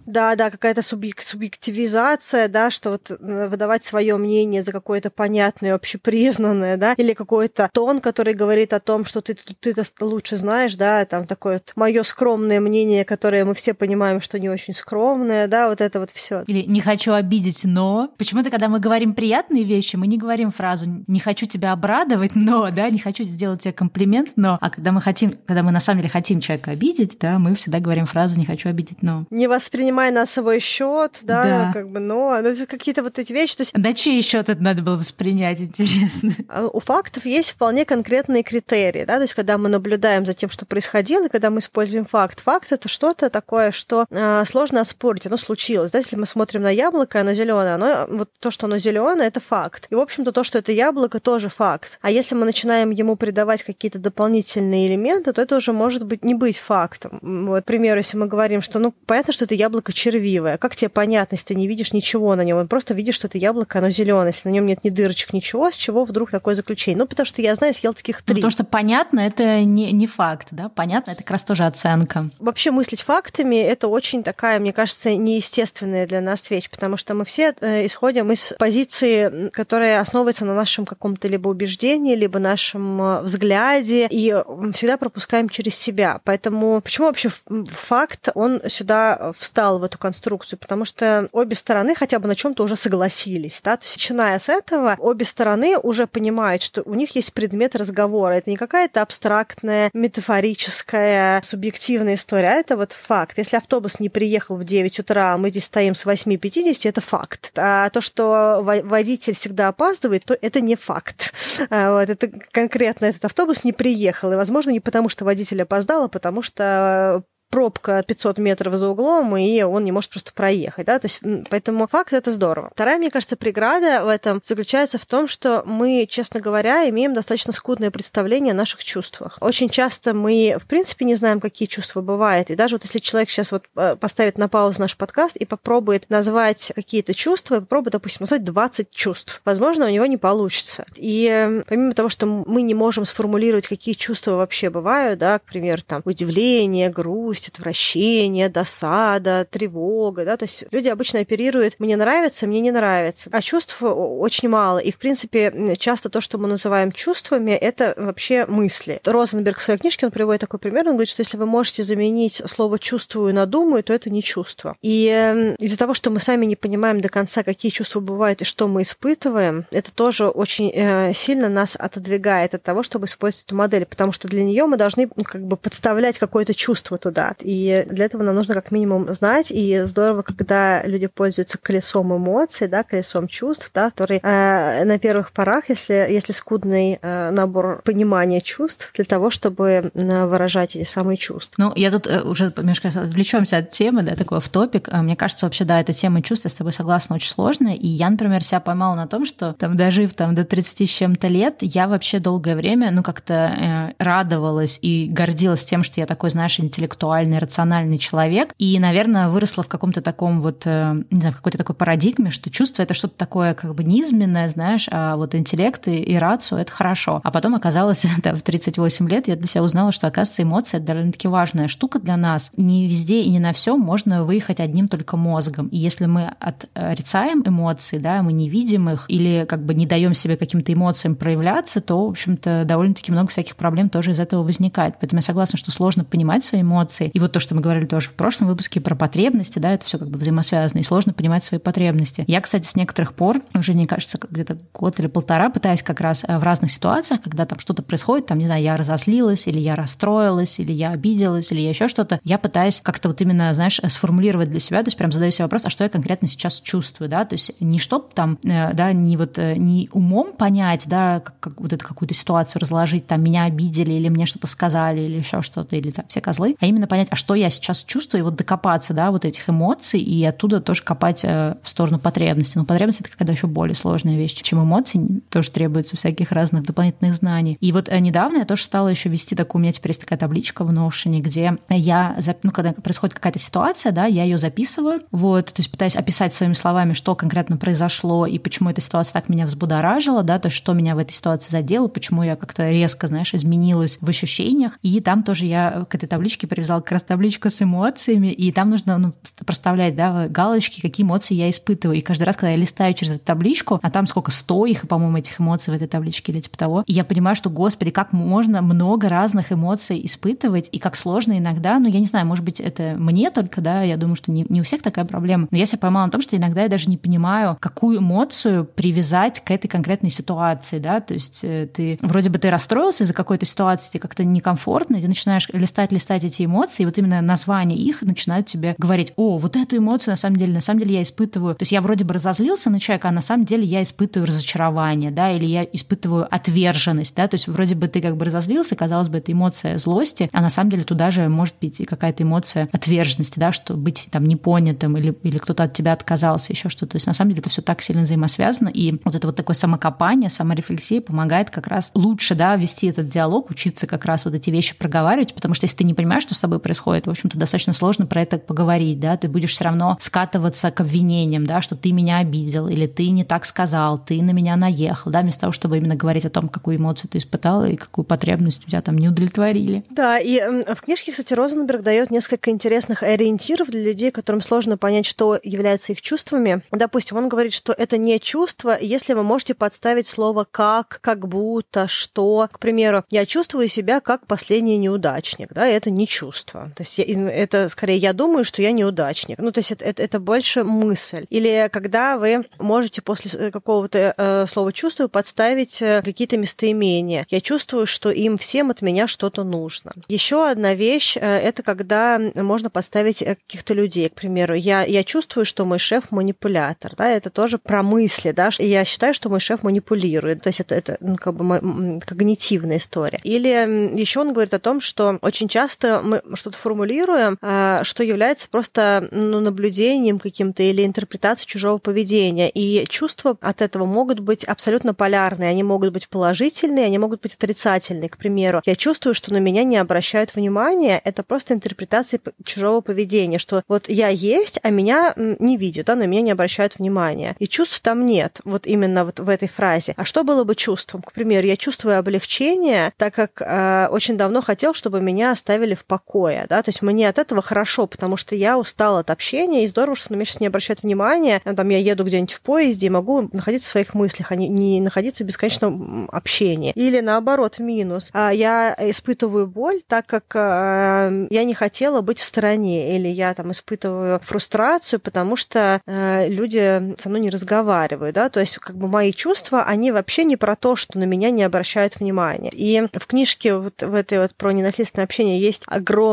Да, да, какая-то субъек- субъективизация, да, что вот э, выдавать свое мнение за какое-то понятное, общепризнанное, да, или какой-то тон, который говорит о том, что ты, ты, ты лучше знаешь, да, там такое вот мое скромное мнение, которое мы все понимаем, что не очень скромное, да, вот это вот все. Или не хочу обидеть, но. Почему-то, когда мы говорим приятные вещи, мы не говорим фразу не хочу тебя обрадовать, но, да, не хочу сделать тебе комплимент, но. А когда мы хотим, когда мы на самом деле хотим человека обидеть, да, мы всегда говорим фразу не хочу обидеть, но. Не воспринимаем принимай на свой счет, да, да, как бы, но ну, какие-то вот эти вещи. То есть... На чей счет это надо было воспринять, интересно? А, у фактов есть вполне конкретные критерии, да, то есть когда мы наблюдаем за тем, что происходило, и когда мы используем факт. Факт это что-то такое, что э, сложно оспорить, оно случилось, да, если мы смотрим на яблоко, оно зеленое, оно вот то, что оно зеленое, это факт. И в общем-то то, что это яблоко, тоже факт. А если мы начинаем ему придавать какие-то дополнительные элементы, то это уже может быть не быть фактом. Вот, к примеру, если мы говорим, что ну понятно, что это яблоко яблоко червивое. Как тебе понятно, если ты не видишь ничего на нем? Просто видишь, что это яблоко, оно зеленое, если на нем нет ни дырочек, ничего, с чего вдруг такое заключение? Ну, потому что я знаю, съел таких ну, три. Ну, потому что понятно, это не, не факт, да? Понятно, это как раз тоже оценка. Вообще мыслить фактами – это очень такая, мне кажется, неестественная для нас вещь, потому что мы все э, исходим из позиции, которая основывается на нашем каком-то либо убеждении, либо нашем э, взгляде, и всегда пропускаем через себя. Поэтому почему вообще факт, он сюда встал встал в эту конструкцию, потому что обе стороны хотя бы на чем-то уже согласились. Да? То есть, начиная с этого, обе стороны уже понимают, что у них есть предмет разговора. Это не какая-то абстрактная, метафорическая, субъективная история, а это вот факт. Если автобус не приехал в 9 утра, а мы здесь стоим с 8.50, это факт. А то, что водитель всегда опаздывает, то это не факт. А вот, это конкретно этот автобус не приехал. И, возможно, не потому, что водитель опоздал, а потому что пробка 500 метров за углом, и он не может просто проехать, да, то есть поэтому факт это здорово. Вторая, мне кажется, преграда в этом заключается в том, что мы, честно говоря, имеем достаточно скудное представление о наших чувствах. Очень часто мы, в принципе, не знаем, какие чувства бывают, и даже вот если человек сейчас вот э, поставит на паузу наш подкаст и попробует назвать какие-то чувства, попробует, допустим, назвать 20 чувств, возможно, у него не получится. И помимо того, что мы не можем сформулировать, какие чувства вообще бывают, да, к примеру, там, удивление, грусть, есть отвращение, досада, тревога, да, то есть люди обычно оперируют «мне нравится», «мне не нравится», а чувств очень мало. И, в принципе, часто то, что мы называем чувствами, это вообще мысли. Розенберг в своей книжке, он приводит такой пример, он говорит, что если вы можете заменить слово «чувствую» на «думаю», то это не чувство. И из-за того, что мы сами не понимаем до конца, какие чувства бывают и что мы испытываем, это тоже очень э, сильно нас отодвигает от того, чтобы использовать эту модель, потому что для нее мы должны ну, как бы подставлять какое-то чувство туда. И для этого нам нужно как минимум знать. И здорово, когда люди пользуются колесом эмоций, да, колесом чувств, да, который э, на первых порах, если, если скудный э, набор понимания чувств для того, чтобы э, выражать эти самые чувства. Ну, я тут э, уже немножко отвлечемся от темы, да, такой в топик. Э, мне кажется, вообще, да, эта тема чувств, я с тобой согласна, очень сложная. И я, например, себя поймала на том, что там, дожив там до 30 с чем-то лет, я вообще долгое время, ну, как-то э, радовалась и гордилась тем, что я такой, знаешь, интеллектуальный интеллектуальный, рациональный человек. И, наверное, выросла в каком-то таком вот, э, не знаю, какой-то такой парадигме, что чувство — это что-то такое как бы низменное, знаешь, а вот интеллект и, и рацию — это хорошо. А потом оказалось, да, в 38 лет я для себя узнала, что, оказывается, эмоции — это довольно-таки важная штука для нас. Не везде и не на все можно выехать одним только мозгом. И если мы отрицаем эмоции, да, мы не видим их или как бы не даем себе каким-то эмоциям проявляться, то, в общем-то, довольно-таки много всяких проблем тоже из этого возникает. Поэтому я согласна, что сложно понимать свои эмоции, и вот то, что мы говорили тоже в прошлом выпуске про потребности, да, это все как бы взаимосвязано, и сложно понимать свои потребности. Я, кстати, с некоторых пор, уже, мне кажется, где-то год или полтора, пытаюсь как раз э, в разных ситуациях, когда там что-то происходит, там, не знаю, я разозлилась, или я расстроилась, или я обиделась, или я еще что-то, я пытаюсь как-то вот именно, знаешь, сформулировать для себя, то есть прям задаю себе вопрос, а что я конкретно сейчас чувствую, да, то есть не чтоб там, э, да, не вот э, не умом понять, да, как, как вот эту какую-то ситуацию разложить, там, меня обидели, или мне что-то сказали, или еще что-то, или там все козлы, а именно понять, а что я сейчас чувствую, и вот докопаться, да, вот этих эмоций, и оттуда тоже копать э, в сторону потребности. Но потребность это когда еще более сложная вещь, чем эмоции, тоже требуется всяких разных дополнительных знаний. И вот э, недавно я тоже стала еще вести такую, у меня теперь есть такая табличка в Notion, где я, ну, когда происходит какая-то ситуация, да, я ее записываю, вот, то есть пытаюсь описать своими словами, что конкретно произошло и почему эта ситуация так меня взбудоражила, да, то есть что меня в этой ситуации задело, почему я как-то резко, знаешь, изменилась в ощущениях. И там тоже я к этой табличке привязала как раз табличку с эмоциями, и там нужно ну, проставлять, да, галочки, какие эмоции я испытываю. И каждый раз, когда я листаю через эту табличку, а там сколько, сто их, по-моему, этих эмоций в этой табличке или типа того, и я понимаю, что, господи, как можно много разных эмоций испытывать, и как сложно иногда, ну, я не знаю, может быть, это мне только, да, я думаю, что не, не у всех такая проблема, но я себя поймала на том, что иногда я даже не понимаю, какую эмоцию привязать к этой конкретной ситуации, да, то есть э, ты, вроде бы ты расстроился из-за какой-то ситуации, тебе как-то некомфортно, ты начинаешь листать, листать эти эмоции, и вот именно название их начинает тебе говорить, о, вот эту эмоцию на самом деле, на самом деле я испытываю, то есть я вроде бы разозлился на человека, а на самом деле я испытываю разочарование, да, или я испытываю отверженность, да, то есть вроде бы ты как бы разозлился, казалось бы, это эмоция злости, а на самом деле туда же может быть и какая-то эмоция отверженности, да, что быть там непонятым или, или кто-то от тебя отказался, еще что-то. То есть на самом деле это все так сильно взаимосвязано, и вот это вот такое самокопание, саморефлексия помогает как раз лучше, да, вести этот диалог, учиться как раз вот эти вещи проговаривать, потому что если ты не понимаешь, что с тобой происходит, в общем-то, достаточно сложно про это поговорить, да, ты будешь все равно скатываться к обвинениям, да, что ты меня обидел, или ты не так сказал, ты на меня наехал, да, вместо того, чтобы именно говорить о том, какую эмоцию ты испытал и какую потребность у тебя там не удовлетворили. Да, и в книжке, кстати, Розенберг дает несколько интересных ориентиров для людей, которым сложно понять, что является их чувствами. Допустим, он говорит, что это не чувство, если вы можете подставить слово «как», «как будто», «что». К примеру, я чувствую себя как последний неудачник, да, это не чувство. То есть я, это скорее я думаю, что я неудачник. Ну, то есть это, это, это больше мысль. Или когда вы можете после какого-то э, слова «чувствую» подставить э, какие-то местоимения. Я чувствую, что им всем от меня что-то нужно. Еще одна вещь э, – это когда можно поставить э, каких-то людей. К примеру, я, я чувствую, что мой шеф манипулятор. Да, это тоже про мысли. Да, я считаю, что мой шеф манипулирует. То есть это, это ну, как бы когнитивная история. Или еще он говорит о том, что очень часто мы что-то формулируем, э, что является просто ну, наблюдением каким-то или интерпретацией чужого поведения. И чувства от этого могут быть абсолютно полярные. Они могут быть положительные, они могут быть отрицательные. К примеру, я чувствую, что на меня не обращают внимания. Это просто интерпретация чужого поведения, что вот я есть, а меня не видят, да, на меня не обращают внимания. И чувств там нет, вот именно вот в этой фразе. А что было бы чувством? К примеру, я чувствую облегчение, так как э, очень давно хотел, чтобы меня оставили в покое, да, то есть мне от этого хорошо, потому что я устала от общения, и здорово, что на меня сейчас не обращают внимания. Там я еду где-нибудь в поезде и могу находиться в своих мыслях, а не, находиться в бесконечном общении. Или наоборот, минус. А я испытываю боль, так как э, я не хотела быть в стороне, или я там испытываю фрустрацию, потому что э, люди со мной не разговаривают, да, то есть как бы мои чувства, они вообще не про то, что на меня не обращают внимания. И в книжке вот в этой вот про ненаследственное общение есть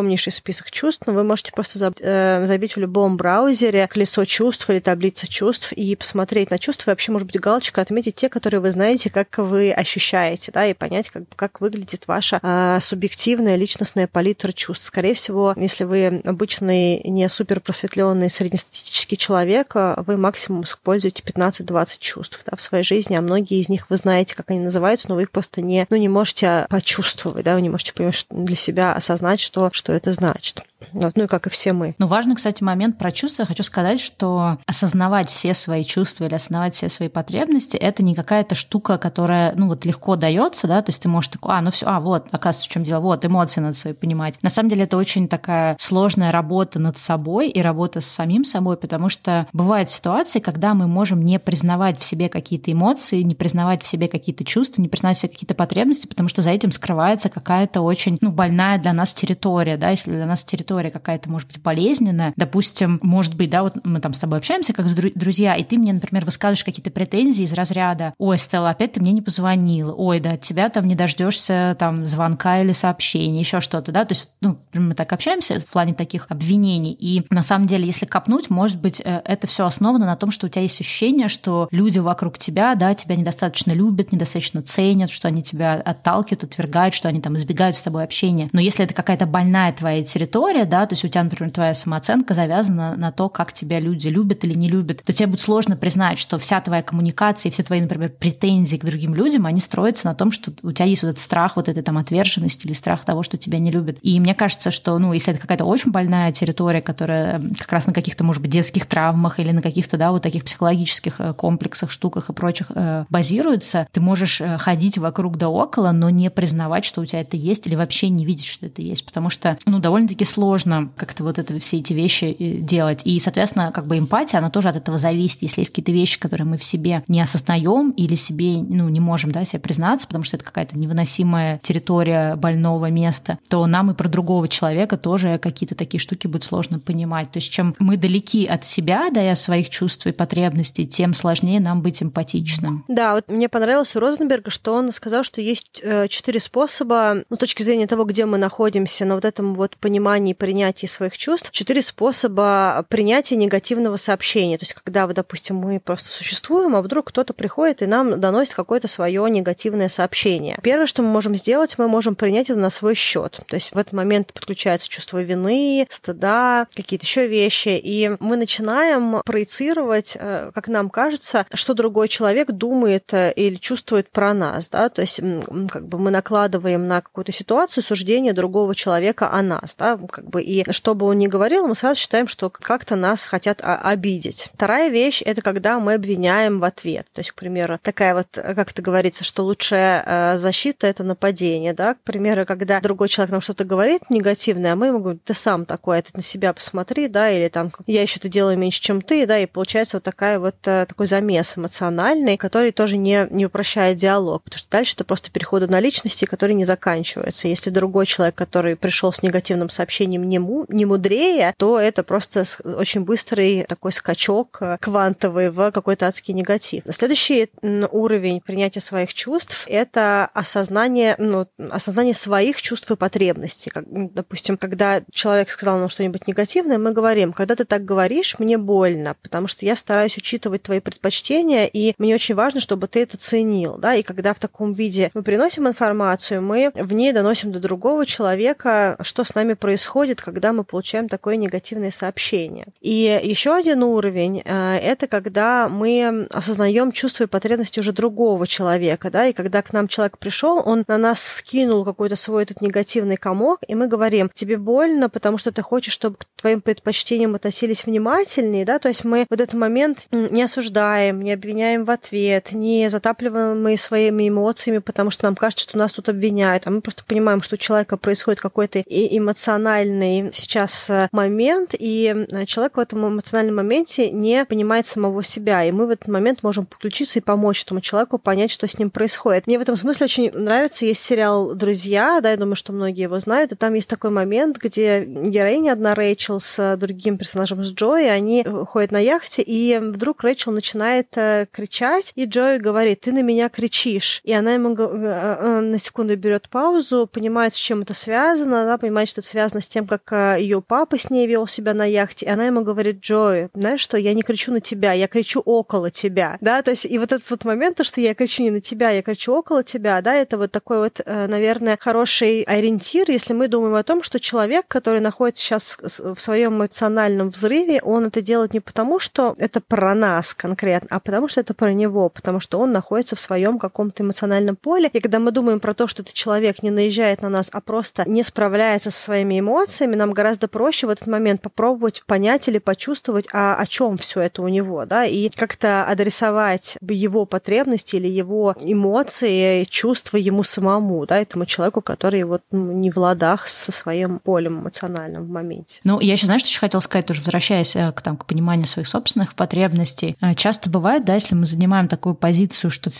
огромнейший список чувств, но вы можете просто э, забить в любом браузере колесо чувств или таблица чувств и посмотреть на чувства, и вообще, может быть, галочка отметить те, которые вы знаете, как вы ощущаете, да, и понять, как, как выглядит ваша э, субъективная личностная палитра чувств. Скорее всего, если вы обычный, не супер просветленный среднестатистический человек, а вы максимум используете 15-20 чувств да, в своей жизни, а многие из них вы знаете, как они называются, но вы их просто не, ну, не можете почувствовать, да, вы не можете понять, для себя осознать, что, что это значит. Вот, ну и как и все мы. Ну, важный, кстати, момент про чувства. Я хочу сказать, что осознавать все свои чувства или осознавать все свои потребности — это не какая-то штука, которая, ну, вот легко дается, да, то есть ты можешь такой, а, ну все, а, вот, оказывается, в чем дело, вот, эмоции надо свои понимать. На самом деле это очень такая сложная работа над собой и работа с самим собой, потому что бывают ситуации, когда мы можем не признавать в себе какие-то эмоции, не признавать в себе какие-то чувства, не признавать в себе какие-то потребности, потому что за этим скрывается какая-то очень, ну, больная для нас территория, да, если для нас территория какая-то, может быть, болезненная. Допустим, может быть, да, вот мы там с тобой общаемся как друзья, и ты мне, например, высказываешь какие-то претензии из разряда «Ой, Стелла, опять ты мне не позвонила», «Ой, да, от тебя там не дождешься там звонка или сообщения», еще что-то, да, то есть, ну, мы так общаемся в плане таких обвинений, и на самом деле, если копнуть, может быть, э, это все основано на том, что у тебя есть ощущение, что люди вокруг тебя, да, тебя недостаточно любят, недостаточно ценят, что они тебя отталкивают, отвергают, что они там избегают с тобой общения. Но если это какая-то больная больная твоя территория, да, то есть у тебя, например, твоя самооценка завязана на то, как тебя люди любят или не любят, то тебе будет сложно признать, что вся твоя коммуникация и все твои, например, претензии к другим людям, они строятся на том, что у тебя есть вот этот страх вот этой там отверженности или страх того, что тебя не любят. И мне кажется, что, ну, если это какая-то очень больная территория, которая как раз на каких-то, может быть, детских травмах или на каких-то, да, вот таких психологических э, комплексах, штуках и прочих э, базируется, ты можешь э, ходить вокруг да около, но не признавать, что у тебя это есть, или вообще не видеть, что это есть, потому что, ну, довольно-таки сложно как-то вот это все эти вещи делать. И, соответственно, как бы эмпатия, она тоже от этого зависит. Если есть какие-то вещи, которые мы в себе не осознаем или себе, ну, не можем, да, себе признаться, потому что это какая-то невыносимая территория больного места, то нам и про другого человека тоже какие-то такие штуки будет сложно понимать. То есть чем мы далеки от себя, да, и от своих чувств и потребностей, тем сложнее нам быть эмпатичным. Да, вот мне понравилось у Розенберга, что он сказал, что есть э, четыре способа, ну, с точки зрения того, где мы находимся, на вот этом вот понимании, принятии своих чувств, четыре способа принятия негативного сообщения. То есть, когда, вот, допустим, мы просто существуем, а вдруг кто-то приходит и нам доносит какое-то свое негативное сообщение. Первое, что мы можем сделать, мы можем принять это на свой счет. То есть в этот момент подключается чувство вины, стыда, какие-то еще вещи, и мы начинаем проецировать, э, как нам кажется, что другой человек думает э, или чувствует про нас, да, то есть как бы мы накладываем на какую-то ситуацию суждение другого человека о нас, да, как бы и что бы он ни говорил, мы сразу считаем, что как-то нас хотят обидеть. Вторая вещь это когда мы обвиняем в ответ, то есть, к примеру, такая вот, как это говорится, что лучшая э, защита это нападение, да, к примеру, когда другой человек нам что-то говорит негативное, а мы ему говорим, ты сам такой, а на себя посмотри, да, или там я еще это делаю меньше, чем ты, да, и получается вот такая вот э, такой замес эмоциональный, который тоже не, не упрощает диалог, потому что дальше это просто переходы на личности, которые не заканчиваются. Если другой человек, который пришел с негативным сообщением, не, му, не мудрее, то это просто очень быстрый такой скачок э, квантовый в какой-то адский негатив. Следующий уровень принятия своих чувств – это осознание, ну, осознание своих чувств и потребностей. Как, допустим, когда человек сказал нам что-нибудь негативное, мы говорим, когда ты так говоришь, мне больно, потому что я стараюсь учитывать твои предпочтения, и мне очень важно, чтобы ты это ценил. Да? И когда в таком виде мы приносим информацию, мы в ней доносим до другого человека, что с нами происходит, когда мы получаем такое негативное сообщение. И еще один уровень э, – это когда мы осознаем чувства и потребности уже другого человека, да, и когда к нам человек пришел, он на нас скинул какой-то свой этот негативный комок, и мы говорим, тебе больно, потому что ты хочешь, чтобы к твоим предпочтениям относились внимательнее, да, то есть мы в этот момент не осуждаем, не обвиняем в ответ, не затапливаем мы своими эмоциями, потому что нам кажется, что нас тут обвиняют, а мы просто понимаем, что у человека происходит какой-то эмоциональный сейчас э, момент, и э, человек в этом эмоциональном моменте не понимает самого себя, и мы в этот момент можем подключиться и помочь этому человеку понять, что с ним происходит. Мне в этом смысле очень нравится, есть сериал «Друзья», да, я думаю, что многие его знают, и там есть такой момент, где героиня одна Рэйчел с другим персонажем, с Джой, они ходят на яхте, и вдруг Рэйчел начинает э, кричать, и Джой говорит, ты на меня кричишь. И она ему э, на секунду берет паузу, понимает, с чем это связано, она понимает, что это связано с тем, как ее папа с ней вел себя на яхте, и она ему говорит, Джой, знаешь что, я не кричу на тебя, я кричу около тебя, да, то есть и вот этот вот момент, то, что я кричу не на тебя, я кричу около тебя, да, это вот такой вот, э, наверное, хороший ориентир, если мы думаем о том, что человек, который находится сейчас в своем эмоциональном взрыве, он это делает не потому, что это про нас конкретно, а потому что это про него, потому что он находится в своем каком-то эмоциональном поле. И когда мы думаем про то, что этот человек не наезжает на нас, а просто не справляется со своими эмоциями, нам гораздо проще в этот момент попробовать понять или почувствовать, а о чем все это у него, да, и как-то адресовать его потребности или его эмоции, чувства ему самому, да, этому человеку, который вот ну, не в ладах со своим полем эмоциональным в моменте. Ну, я еще, знаешь, что еще хотела сказать, тоже возвращаясь э, к, там, к пониманию своих собственных потребностей. Э, часто бывает, да, если мы занимаем такую позицию, что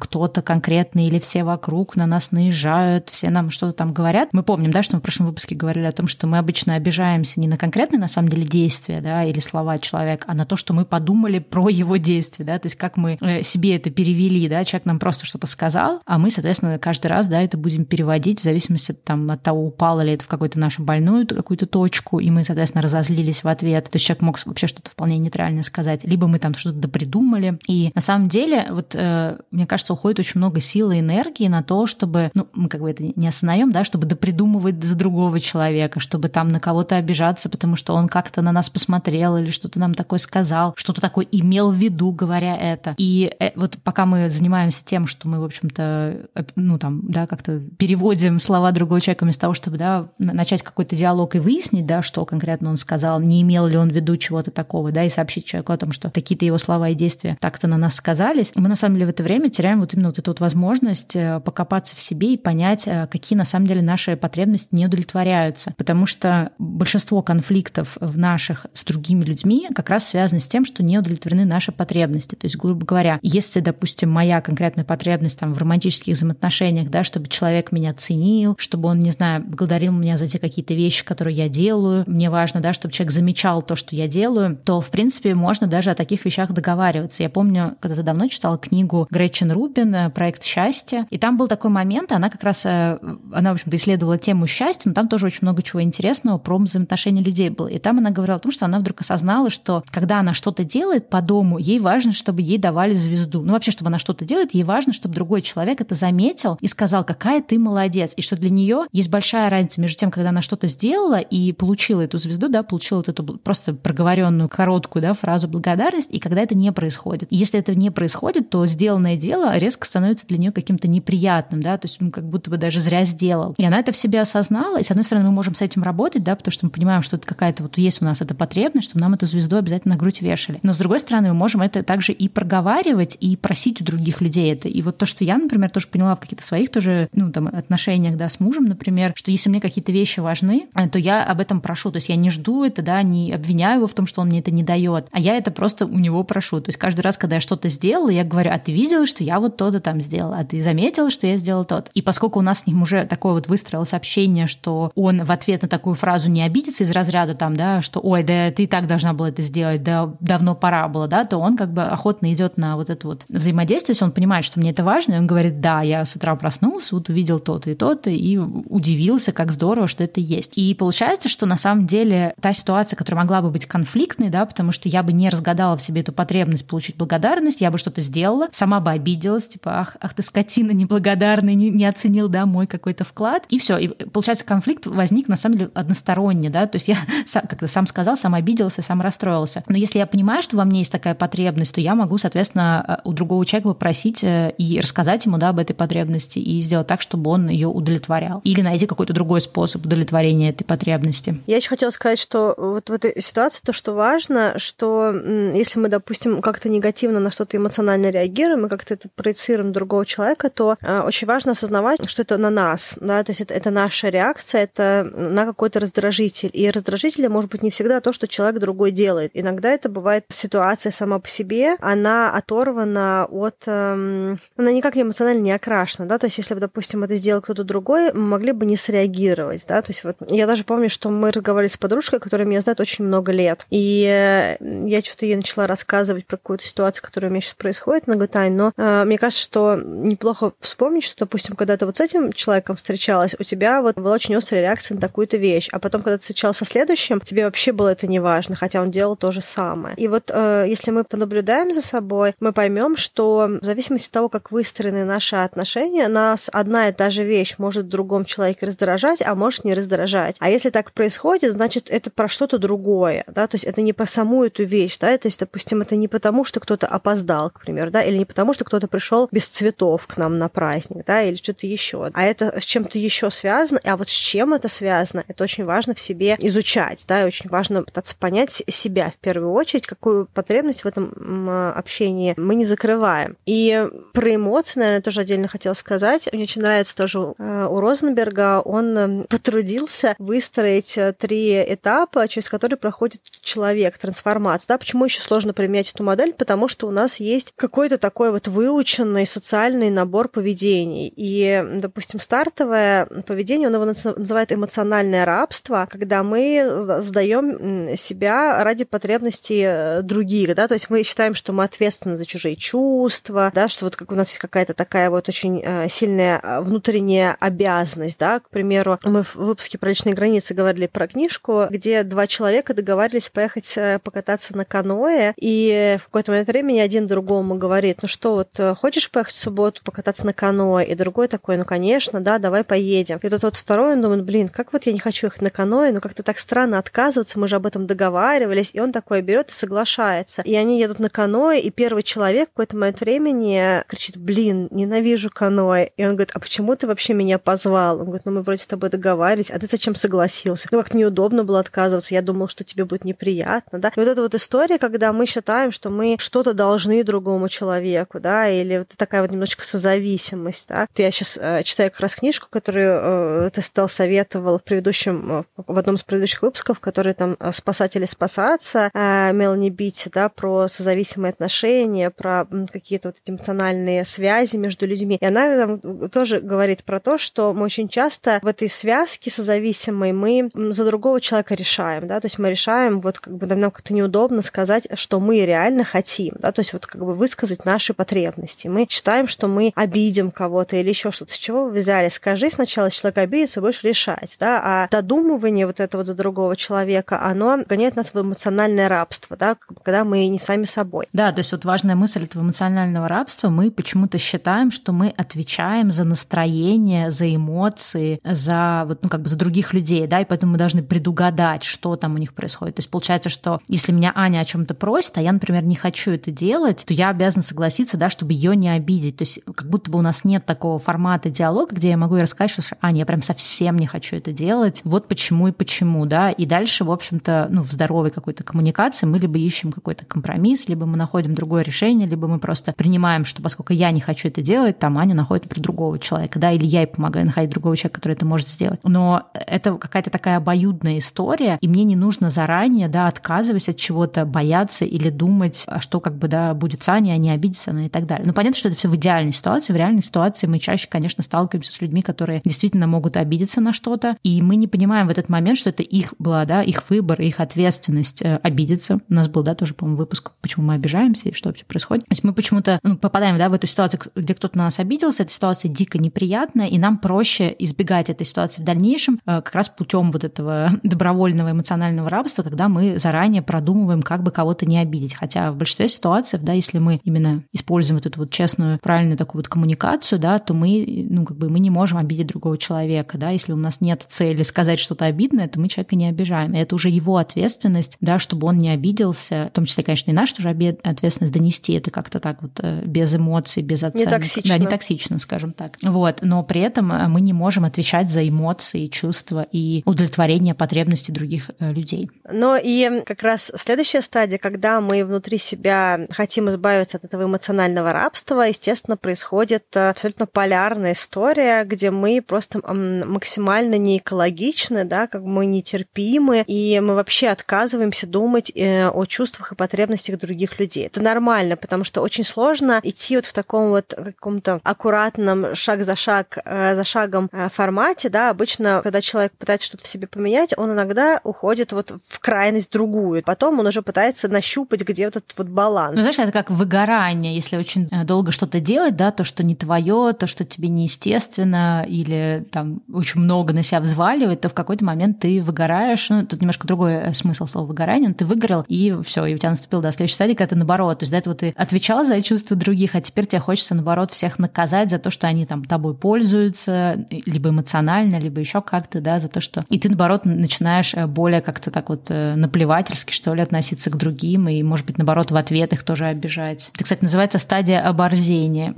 кто-то конкретный или все вокруг на нас наезжают, все нам что-то там говорят. Мы помним, да, что мы в прошлом выпуске говорили о том, что мы обычно обижаемся не на конкретные, на самом деле, действия, да, или слова человека, а на то, что мы подумали про его действия, да, то есть как мы э, себе это перевели, да, человек нам просто что-то сказал, а мы, соответственно, каждый раз, да, это будем переводить в зависимости там, от того, упало ли это в какую-то нашу больную какую-то точку, и мы, соответственно, разозлились в ответ. То есть человек мог вообще что-то вполне нейтральное сказать, либо мы там что-то допридумали. И на самом деле, вот э, мне кажется, уходит очень много силы и энергии на то, чтобы, ну, мы как бы это не осознаем, да, чтобы допридумывать за другого другого человека, чтобы там на кого-то обижаться, потому что он как-то на нас посмотрел или что-то нам такое сказал, что-то такое имел в виду, говоря это. И э, вот пока мы занимаемся тем, что мы, в общем-то, ну там, да, как-то переводим слова другого человека вместо того, чтобы, да, начать какой-то диалог и выяснить, да, что конкретно он сказал, не имел ли он в виду чего-то такого, да, и сообщить человеку о том, что какие-то его слова и действия так-то на нас сказались. мы на самом деле в это время теряем вот именно вот эту вот возможность э, покопаться в себе и понять, э, какие на самом деле наши потребности не удовлетворяются. Потому что большинство конфликтов в наших с другими людьми как раз связаны с тем, что не удовлетворены наши потребности. То есть, грубо говоря, если, допустим, моя конкретная потребность там, в романтических взаимоотношениях, да, чтобы человек меня ценил, чтобы он, не знаю, благодарил меня за те какие-то вещи, которые я делаю, мне важно, да, чтобы человек замечал то, что я делаю, то, в принципе, можно даже о таких вещах договариваться. Я помню, когда-то давно читала книгу Гречин Рубин «Проект счастья», и там был такой момент, она как раз, э, она, в общем-то, исследовала тему счастья, но там тоже очень много чего интересного про взаимоотношения людей было. И там она говорила о том, что она вдруг осознала, что когда она что-то делает по дому, ей важно, чтобы ей давали звезду. Ну, вообще, чтобы она что-то делает, ей важно, чтобы другой человек это заметил и сказал, какая ты молодец. И что для нее есть большая разница между тем, когда она что-то сделала и получила эту звезду, да, получила вот эту просто проговоренную короткую да, фразу благодарность, и когда это не происходит. И если это не происходит, то сделанное дело резко становится для нее каким-то неприятным, да, то есть ну, как будто бы даже зря сделал. И она это в себе осознала, и с одной стороны мы можем с этим работать, да, потому что мы понимаем, что это какая-то вот есть у нас эта потребность, чтобы нам эту звезду обязательно на грудь вешали. Но с другой стороны мы можем это также и проговаривать, и просить у других людей это. И вот то, что я, например, тоже поняла в каких-то своих тоже, ну, там, отношениях, да, с мужем, например, что если мне какие-то вещи важны, э, то я об этом прошу. То есть я не жду это, да, не обвиняю его в том, что он мне это не дает, а я это просто у него прошу. То есть каждый раз, когда я что-то сделала, я говорю, а ты видела, что я вот то-то там сделала, а ты заметила, что я сделала тот. И поскольку у нас с ним уже такое вот выстроилось общение, что он в ответ на такую фразу не обидится из разряда там, да, что ой, да ты так должна была это сделать, да давно пора было, да, то он как бы охотно идет на вот это вот взаимодействие, если он понимает, что мне это важно, и он говорит, да, я с утра проснулся, вот увидел то-то и то-то, и удивился, как здорово, что это есть. И получается, что на самом деле та ситуация, которая могла бы быть конфликтной, да, потому что я бы не разгадала в себе эту потребность получить благодарность, я бы что-то сделала, сама бы обиделась, типа, ах, ах ты скотина неблагодарный, не, не оценил, да, мой какой-то вклад. И все. И получается, конфликт возник на самом деле односторонне, да, то есть я, как ты сам сказал, сам обиделся, сам расстроился. Но если я понимаю, что во мне есть такая потребность, то я могу, соответственно, у другого человека попросить э, и рассказать ему, да, об этой потребности и сделать так, чтобы он ее удовлетворял. Или найти какой-то другой способ удовлетворения этой потребности. Я еще хотела сказать, что вот в этой ситуации то, что важно, что если мы, допустим, как-то негативно на что-то эмоционально реагируем и как-то это проецируем другого человека, то э, очень важно осознавать, что это на нас, да, то есть это, это наша реакция, это на какой-то раздражитель. И раздражителем может быть не всегда то, что человек другой делает. Иногда это бывает ситуация сама по себе, она оторвана от... Эм, она никак эмоционально не окрашена, да, то есть если бы, допустим, это сделал кто-то другой, мы могли бы не среагировать, да, то есть вот я даже помню, что мы разговаривали с подружкой, которая меня знает очень много лет, и э, я что-то ей начала рассказывать про какую-то ситуацию, которая у меня сейчас происходит, она говорит, Ань, но э, мне кажется, что неплохо вспомнить, что, допустим, когда ты вот с этим человеком встречалась, у тебя вот была очень острая реакция на такую-то вещь, а потом, когда ты встречалась со следующим, тебе вообще было это не важно, хотя он делал то же самое. И вот э, если мы понаблюдаем за собой, мы поймем, что в зависимости от того, как выстроены наши отношения, нас одна и та же вещь может в другом человеке раздражать, а может не раздражать. А если так происходит, значит, это про что-то другое, да, то есть это не про саму эту вещь, да, то есть, допустим, это не потому, что кто-то опоздал, к примеру, да, или не потому, что кто-то пришел без цветов к нам на праздник, да, или что-то еще, а это с чем-то еще связано, а вот с чем это связано, это очень важно в себе изучать, да, и очень важно пытаться понять себя в первую очередь, какую потребность в этом общении мы не закрываем. И про эмоции, наверное, тоже отдельно хотела сказать. Мне очень нравится тоже э, у Розенберга, он эм, потрудился выстроить э, три этапа, через которые проходит человек, трансформация. Да? Почему еще сложно применять эту модель? Потому что у нас есть какой-то такой вот выученный социальный набор поведений. И, допустим, стартовое поведение, он его называет эмоциональное рабство, когда мы сдаем себя ради потребностей э, других, да, то есть мы считаем, что мы ответственны за чужие чувства, да, что вот как у нас есть какая-то такая вот очень э, сильная э, внутренняя обязанность, да, к примеру, мы в выпуске про личные границы говорили про книжку, где два человека договаривались поехать покататься на каноэ, и в какой-то момент времени один другому говорит, ну что, вот хочешь поехать в субботу покататься на каноэ? И другой такой, ну конечно, да, давай поедем. И тут вот второй, он думает, блин, как вот я не хочу их на каноэ, но как-то так странно отказываться, мы же об этом договаривались, и он такой берет и соглашается. И они едут на каноэ, и первый человек в какой-то момент времени кричит, блин, ненавижу каноэ. И он говорит, а почему ты вообще меня позвал? Он говорит, ну мы вроде с тобой договаривались, а ты зачем согласился? Ну как неудобно было отказываться, я думал, что тебе будет неприятно, да? И вот эта вот история, когда мы считаем, что мы что-то должны другому человеку, да, или вот такая вот немножечко созависимость, да. Я сейчас э, читаю как раз книжку, которую э, ты стал советовал в предыдущем, э, в одном из предыдущих выпусков, который там э, «Спасатели спасаться», э, Мелани Битти, да, про созависимые отношения, про какие-то вот эти эмоциональные связи между людьми. И она там тоже говорит про то, что мы очень часто в этой связке созависимой мы за другого человека решаем, да, то есть мы решаем, вот как бы нам как-то неудобно сказать, что мы реально хотим, да, то есть вот как бы высказать наши потребности. Мы считаем, что мы обидим кого-то или еще что-то. С чего вы взяли? Скажи сначала, человек обидится, будешь решать, да, а додумывание вот это вот за другого человека, оно гоняет нас в эмоциональное рабство, да, когда мы не сами собой. Да, то есть вот важная мысль этого эмоционального рабства, мы почему-то считаем, что мы отвечаем за настроение, за эмоции, за вот, ну, как бы за других людей, да, и поэтому мы должны предугадать, что там у них происходит. То есть получается, что если меня Аня о чем-то просит, а я, например, не хочу это делать, то я обязана согласиться, да, чтобы ее не обидеть. То есть как будто бы у нас нет такого формата диалога, где я могу ей рассказать, что Аня, я прям совсем не хочу это делать, вот почему и почему, да, и дальше, в общем-то, ну, в здоровой какой-то коммуникации мы либо ищем какой-то компромисс, либо мы находим другое решение, либо мы просто принимаем, что поскольку я не хочу это делать, там Аня находит про другого человека, да, или я ей помогаю находить другого человека, который это может сделать. Но это какая-то такая обоюдная история, и мне не нужно заранее, да, отказываясь от чего-то, бояться или думать, а что как бы, да, будет с Аней, а не она и так далее. Ну, понятно, что это все в идеальной ситуации. В реальной ситуации мы чаще, конечно, сталкиваемся с людьми, которые действительно могут обидеться на что-то, и мы не понимаем в этот момент, что это их была, да, их выбор, их ответственность э, обидеться. У нас был, да, тоже, по-моему, выпуск, почему мы обижаемся и что вообще происходит. То есть мы почему-то ну, попадаем, да, в эту ситуацию, где кто-то на нас обиделся, эта ситуация дико неприятная, и нам проще избегать этой ситуации в дальнейшем э, как раз путем вот этого добровольного эмоционального рабства, когда мы заранее продумываем, как бы кого-то не обидеть. Хотя в большинстве ситуаций, да, если мы именно используем вот эту вот честную, правильную такую вот коммуникацию, да, то мы, ну, как бы мы не можем обидеть другого человека, да, если у нас нет цели сказать что-то обидное, то мы человека не обижаем. И это уже его ответственность, да, чтобы он не обиделся, в том числе, конечно, и наша тоже ответственность донести это как-то так вот э, без эмоций, без оценок. Не токсично. Да, не токсично, скажем так. Вот, но при этом э, мы не можем отвечать за эмоции, чувства и удовлетворение потребностей других э, людей. Но и как раз следующая стадия, когда мы внутри себя хотим избавиться от этого эмоционального рабства, естественно, происходит абсолютно полярная история, где мы просто максимально не экологичны, да, как мы нетерпимы, и мы вообще отказываемся думать э, о чувствах и потребностях других людей. Это нормально, потому что очень сложно идти вот в таком вот каком-то аккуратном шаг за шаг, э, за шагом э, формате, да, обычно, когда человек пытается что-то в себе поменять, он иногда уходит вот в крайность другую. Потом он уже пытается нащупать, где вот этот вот баланс. Ну, знаешь, это как выгорание, если очень долго что-то делать, да, то, что не твое, то, что тебе неестественно, или там очень много на себя взваливать, то в какой-то момент ты выгораешь. Ну, тут немножко другой э, смысл слова выгорание, но ты выгорел, и все, и у тебя наступил да, следующей стадии, когда ты наоборот. То есть до этого ты отвечал за чувства других, а теперь тебе хочется, наоборот, всех наказать за то, что они там тобой пользуются, либо эмоционально, либо еще как-то, да, за то, что... И ты, наоборот, начинаешь э, более как-то так вот э, наплевательски, что ли, относиться к другим, и, может быть, наоборот, в ответ их тоже обижать. Это, кстати, называется стадия оборзения.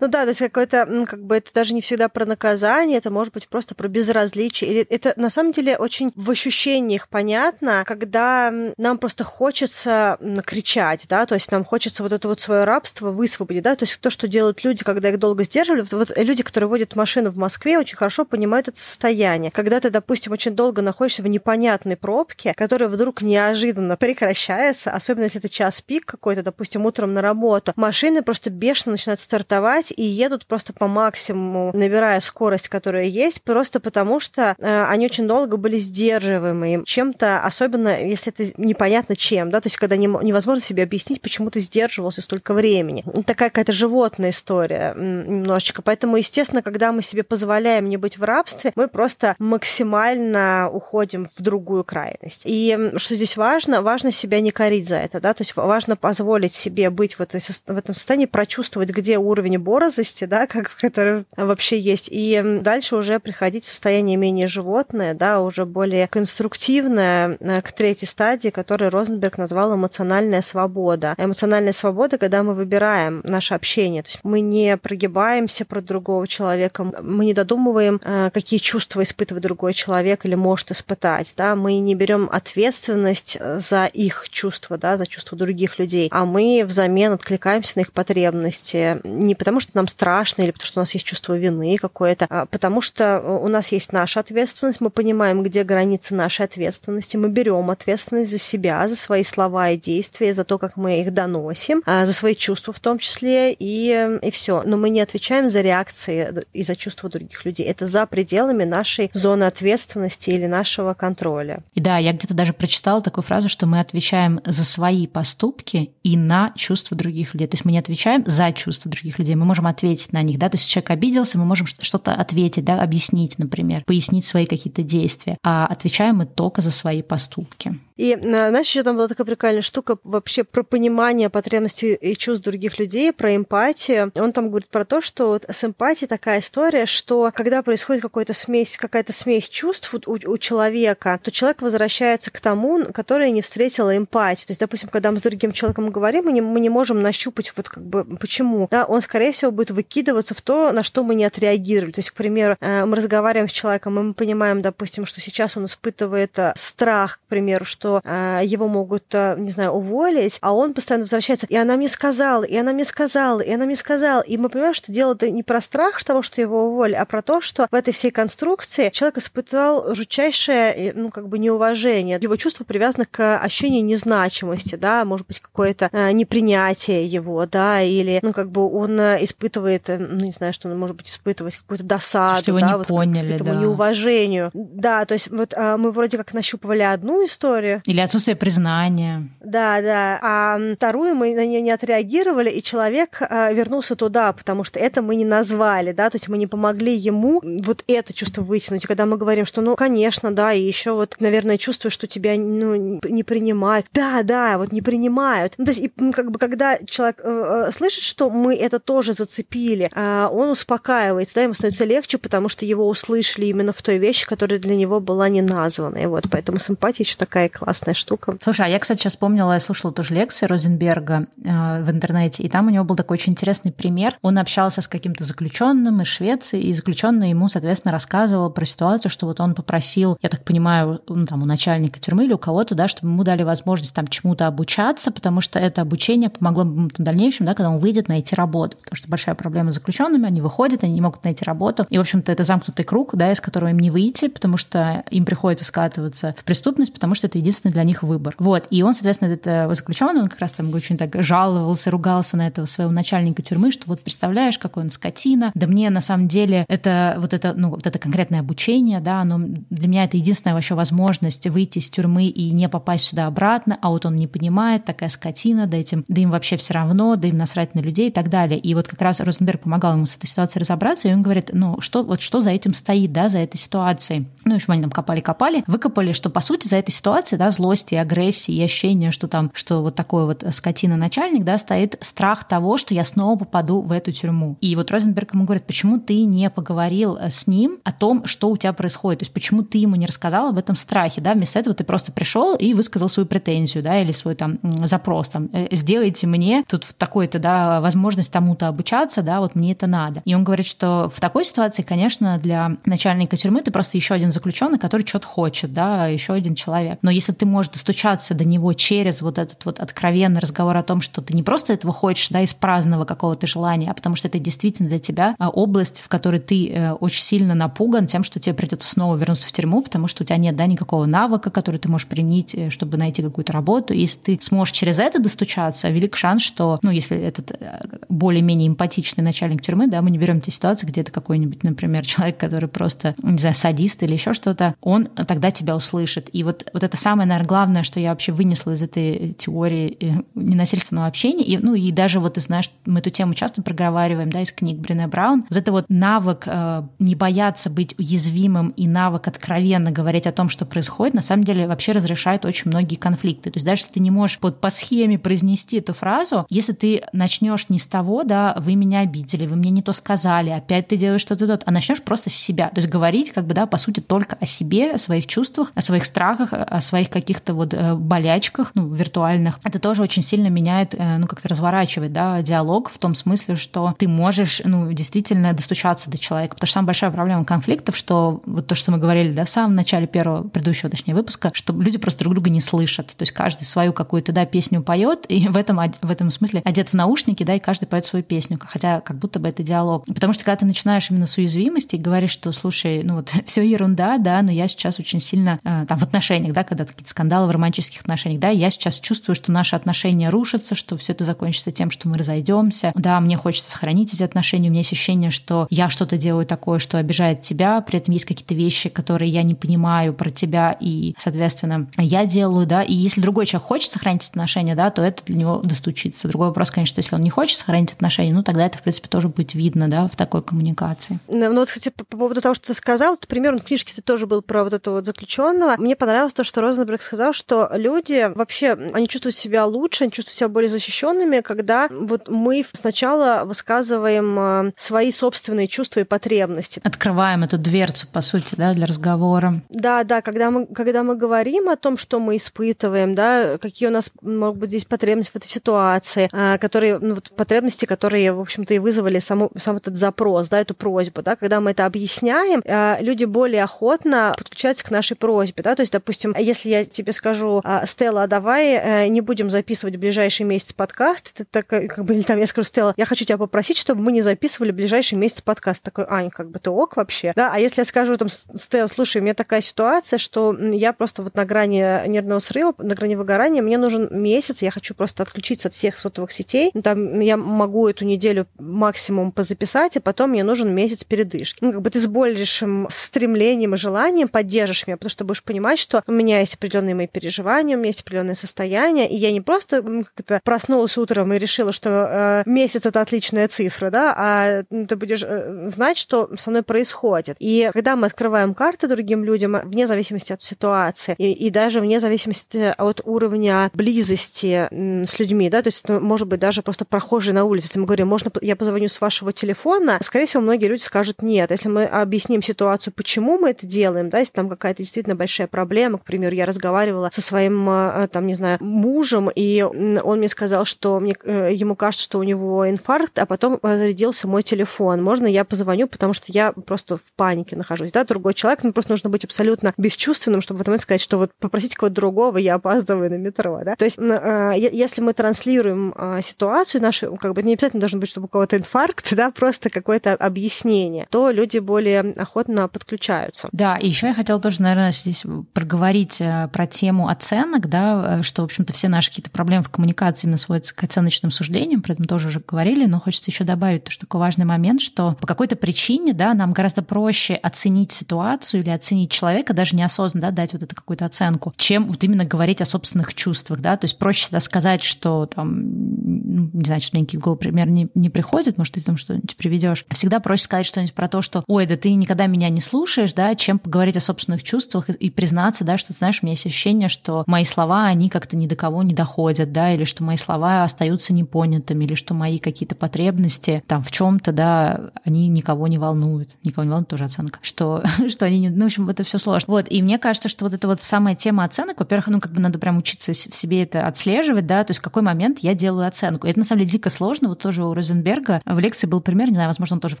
Ну да, то есть какое-то, как бы это даже не всегда про наказание, это может быть просто про безразличие. Или это на самом деле очень в ощущениях понятно, когда нам просто хочется кричать, да, то есть нам хочется вот это вот свое рабство высвободить, да, то есть то, что делают люди, когда их долго сдерживали, вот люди, которые водят машину в Москве, очень хорошо понимают это состояние. Когда ты, допустим, очень долго находишься в непонятной пробке, которая вдруг неожиданно прекращается, особенно если это час пик какой-то, допустим, утром на работу, машины просто бешено начинают стартовать, ехать и едут просто по максимуму, набирая скорость, которая есть, просто потому что э, они очень долго были сдерживаемы чем-то, особенно если это непонятно чем, да, то есть когда не, невозможно себе объяснить, почему ты сдерживался столько времени. Такая какая-то животная история немножечко. Поэтому, естественно, когда мы себе позволяем не быть в рабстве, мы просто максимально уходим в другую крайность. И что здесь важно? Важно себя не корить за это, да, то есть важно позволить себе быть в, этой, в этом состоянии, прочувствовать, где уровень боли, борзости, да, как, которая вообще есть, и дальше уже приходить в состояние менее животное, да, уже более конструктивное э, к третьей стадии, которую Розенберг назвал эмоциональная свобода. Эмоциональная свобода, когда мы выбираем наше общение, то есть мы не прогибаемся про другого человека, мы не додумываем, э, какие чувства испытывает другой человек или может испытать, да, мы не берем ответственность э, за их чувства, да, за чувства других людей, а мы взамен откликаемся на их потребности. Не потому, что нам страшно или потому, что у нас есть чувство вины какое-то, а потому что у нас есть наша ответственность, мы понимаем, где границы нашей ответственности, мы берем ответственность за себя, за свои слова и действия, за то, как мы их доносим, а, за свои чувства в том числе, и, и все. Но мы не отвечаем за реакции и за чувства других людей. Это за пределами нашей зоны ответственности или нашего контроля. И да, я где-то даже прочитала такую фразу, что мы отвечаем за свои поступки и на чувства других людей. То есть мы не отвечаем за чувства других людей, мы можем ответить на них, да, то есть человек обиделся, мы можем что-то ответить, да, объяснить, например, пояснить свои какие-то действия, а отвечаем мы только за свои поступки. И, э, знаешь, еще там была такая прикольная штука вообще про понимание потребностей и чувств других людей, про эмпатию. Он там говорит про то, что вот с эмпатией такая история, что когда происходит какая-то смесь, какая-то смесь чувств у, у человека, то человек возвращается к тому, который не встретил эмпатии. То есть, допустим, когда мы с другим человеком говорим, мы не, мы не можем нащупать вот как бы почему. Да, он, скорее всего, будет выкидываться в то, на что мы не отреагировали. То есть, к примеру, э, мы разговариваем с человеком, и мы понимаем, допустим, что сейчас он испытывает э, страх, к примеру, что что э, его могут, э, не знаю, уволить, а он постоянно возвращается. И она мне сказала, и она мне сказала, и она мне сказала. И мы понимаем, что дело это не про страх того, что его уволили, а про то, что в этой всей конструкции человек испытывал жутчайшее, ну, как бы неуважение. Его чувство привязано к ощущению незначимости, да, может быть, какое-то э, непринятие его, да, или, ну, как бы он испытывает, ну, не знаю, что он может быть испытывать, какую-то досаду, что его да, не вот поняли, к этому да. неуважению. Да, то есть вот мы вроде как нащупывали одну историю, или отсутствие признания. Да, да. А вторую мы на нее не отреагировали, и человек а, вернулся туда, потому что это мы не назвали, да, то есть мы не помогли ему вот это чувство вытянуть. Когда мы говорим, что, ну, конечно, да, и еще вот, наверное, чувствую, что тебя ну, не принимают. Да, да, вот не принимают. Ну, то есть, и, как бы, когда человек э, э, слышит, что мы это тоже зацепили, э, он успокаивается, да, ему становится легче, потому что его услышали именно в той вещи, которая для него была не названа. И вот поэтому симпатия еще такая классная штука. Слушай, а я, кстати, сейчас вспомнила, я слушала тоже лекции Розенберга э, в интернете, и там у него был такой очень интересный пример. Он общался с каким-то заключенным из Швеции, и заключенный ему, соответственно, рассказывал про ситуацию, что вот он попросил, я так понимаю, ну, там, у начальника тюрьмы или у кого-то, да, чтобы ему дали возможность там чему-то обучаться, потому что это обучение помогло ему в дальнейшем, да, когда он выйдет найти работу. Потому что большая проблема с заключенными, они выходят, они не могут найти работу. И, в общем-то, это замкнутый круг, да, из которого им не выйти, потому что им приходится скатываться в преступность, потому что это единственный для них выбор. Вот. И он, соответственно, этот э, заключенный, он как раз там очень так жаловался, ругался на этого своего начальника тюрьмы, что вот представляешь, какой он скотина. Да мне на самом деле это вот это, ну, вот это конкретное обучение, да, оно для меня это единственная вообще возможность выйти из тюрьмы и не попасть сюда обратно, а вот он не понимает, такая скотина, да, этим, да им вообще все равно, да им насрать на людей и так далее. И вот как раз Розенберг помогал ему с этой ситуацией разобраться, и он говорит, ну, что, вот что за этим стоит, да, за этой ситуацией. Ну, в общем, они там копали-копали, выкопали, что, по сути, за этой ситуацией, да, злости, агрессии, и ощущение, что там, что вот такой вот скотина-начальник, да, стоит страх того, что я снова попаду в эту тюрьму. И вот Розенберг ему говорит, почему ты не поговорил э, с ним о том, что у тебя происходит, то есть почему ты ему не рассказал об этом страхе, да, вместо этого ты просто пришел и высказал свою претензию, да, или свой там запрос, там, «Э, сделайте мне тут такой-то, да, возможность тому-то обучаться, да, вот мне это надо. И он говорит, что в такой ситуации, конечно, для начальника тюрьмы ты просто еще один заключенный, который что-то хочет, да, еще один человек. Но если ты можешь достучаться до него через вот этот вот откровенный разговор о том, что ты не просто этого хочешь, да, из праздного какого-то желания, а потому что это действительно для тебя а, область, в которой ты э, очень сильно напуган тем, что тебе придется снова вернуться в тюрьму, потому что у тебя нет, да, никакого навыка, который ты можешь применить, э, чтобы найти какую-то работу. И если ты сможешь через это достучаться, велик шанс, что, ну, если этот э, более-менее эмпатичный начальник тюрьмы, да, мы не берем те ситуации, где это какой-нибудь, например, человек, который просто, не знаю, садист или еще что-то, он тогда тебя услышит. И вот, вот это самое, наверное, главное, что я вообще вынесла из этой теории ненасильственного общения. И, ну, и даже вот, ты знаешь, мы эту тему часто проговариваем, да, из книг Брене Браун. Вот это вот навык э, не бояться быть уязвимым и навык откровенно говорить о том, что происходит, на самом деле вообще разрешает очень многие конфликты. То есть даже если ты не можешь вот по схеме произнести эту фразу, если ты начнешь не с того, да, вы меня обидели, вы мне не то сказали, опять ты делаешь что-то тот, а начнешь просто с себя. То есть говорить, как бы, да, по сути, только о себе, о своих чувствах, о своих страхах, о своих каких-то вот э, болячках, ну, виртуальных. Это тоже очень сильно меняет, э, ну, как-то разворачивает, да, диалог в том смысле, что ты можешь, ну, действительно достучаться до человека. Потому что самая большая проблема конфликтов, что вот то, что мы говорили, да, в самом начале первого, предыдущего, точнее, выпуска, что люди просто друг друга не слышат. То есть каждый свою какую-то, да, песню поет, и в этом, в этом смысле одет в наушники, да, и каждый поет свою песню, хотя как будто бы это диалог. Потому что когда ты начинаешь именно с уязвимости и говоришь, что, слушай, ну вот все ерунда, да, но я сейчас очень сильно э, там в отношениях, да, когда какие-то скандалы в романтических отношениях, да, я сейчас чувствую, что наши отношения рушатся, что все это закончится тем, что мы разойдемся, да, мне хочется сохранить эти отношения, у меня есть ощущение, что я что-то делаю такое, что обижает тебя, при этом есть какие-то вещи, которые я не понимаю про тебя, и, соответственно, я делаю, да, и если другой человек хочет сохранить отношения, да, то это для него достучится. Другой вопрос, конечно, если он не хочет сохранить отношения, ну, тогда это, в принципе, тоже будет видно, да, в такой коммуникации. Ну, вот, кстати, по, по поводу того, что ты сказал, вот, пример в книжке ты тоже был про вот этого вот заключенного. Мне понравилось то, что Розенберг сказал, что люди вообще, они чувствуют себя лучше, они чувствуют себя более защищенными, когда вот мы сначала высказываем э, свои собственные чувства и потребности. Открываем эту дверцу, по сути, да, для разговора. Да, да, когда мы, когда мы говорим о том, что мы испытываем, да, какие у нас могут быть здесь потребности в этой ситуации, э, которые, ну, вот, потребности, которые, в общем-то, и вызвали саму, сам этот запрос, да, эту просьбу, да, когда мы это объясняем, э, люди более охотно подключаются к нашей просьбе, да, то есть, допустим, если я тебе скажу, Стелла, а давай не будем записывать в ближайший месяц подкаст, это так, как бы, там я скажу, Стелла, я хочу тебя попросить, чтобы мы не записывали в ближайший месяц подкаст. Такой, Ань, как бы ты ок вообще, да, а если я скажу там, Стелла, слушай, у меня такая ситуация, что я просто вот на грани нервного срыва, на грани выгорания, мне нужен месяц, я хочу просто отключиться от всех сотовых сетей, там я могу эту неделю максимум позаписать, а потом мне нужен месяц передышки. Ну, как бы ты с большим стремлением и желанием поддержишь меня, потому что будешь понимать, что у меня есть определенные мои переживания, у меня есть определенное состояние, и я не просто как-то проснулась утром и решила, что э, месяц это отличная цифра, да, а ты будешь э, знать, что со мной происходит. И когда мы открываем карты другим людям, вне зависимости от ситуации, и, и даже вне зависимости от уровня близости с людьми, да, то есть это может быть даже просто прохожий на улице. Если мы говорим, можно я позвоню с вашего телефона, скорее всего, многие люди скажут нет. Если мы объясним ситуацию, почему мы это делаем, да, если там какая-то действительно большая проблема, к примеру, я разговаривала со своим, э, там, не знаю, мужем, и он мне сказал, что мне, э, ему кажется, что у него инфаркт, а потом зарядился мой телефон. Можно я позвоню, потому что я просто в панике нахожусь, да, другой человек, ну, просто нужно быть абсолютно бесчувственным, чтобы в момент сказать, что вот попросить кого-то другого, я опаздываю на метро, да. То есть, э, если мы транслируем ситуацию нашу, как бы не обязательно должно быть, чтобы у кого-то инфаркт, да, просто какое-то объяснение, то люди более охотно подключаются. Да, и еще я хотела тоже, наверное, здесь проговорить про тему оценок, да, что, в общем-то, все наши какие-то проблемы в коммуникации именно сводятся к оценочным суждениям, про это мы тоже уже говорили, но хочется еще добавить то, что такой важный момент, что по какой-то причине, да, нам гораздо проще оценить ситуацию или оценить человека, даже неосознанно, да, дать вот эту какую-то оценку, чем вот именно говорить о собственных чувствах, да, то есть проще всегда сказать, что там, ну, не знаю, что в голову пример не, не приходит, может, ты там что-нибудь приведешь. Всегда проще сказать что-нибудь про то, что, ой, да ты никогда меня не слушаешь, да, чем поговорить о собственных чувствах и, и признаться, да, что, ты знаешь, меня есть ощущение, что мои слова, они как-то ни до кого не доходят, да, или что мои слова остаются непонятыми, или что мои какие-то потребности там в чем-то, да, они никого не волнуют. Никого не волнует тоже оценка. Что, что они не... Ну, в общем, это все сложно. Вот, и мне кажется, что вот эта вот самая тема оценок, во-первых, ну, как бы надо прям учиться в себе это отслеживать, да, то есть в какой момент я делаю оценку. И это, на самом деле, дико сложно. Вот тоже у Розенберга в лекции был пример, не знаю, возможно, он тоже в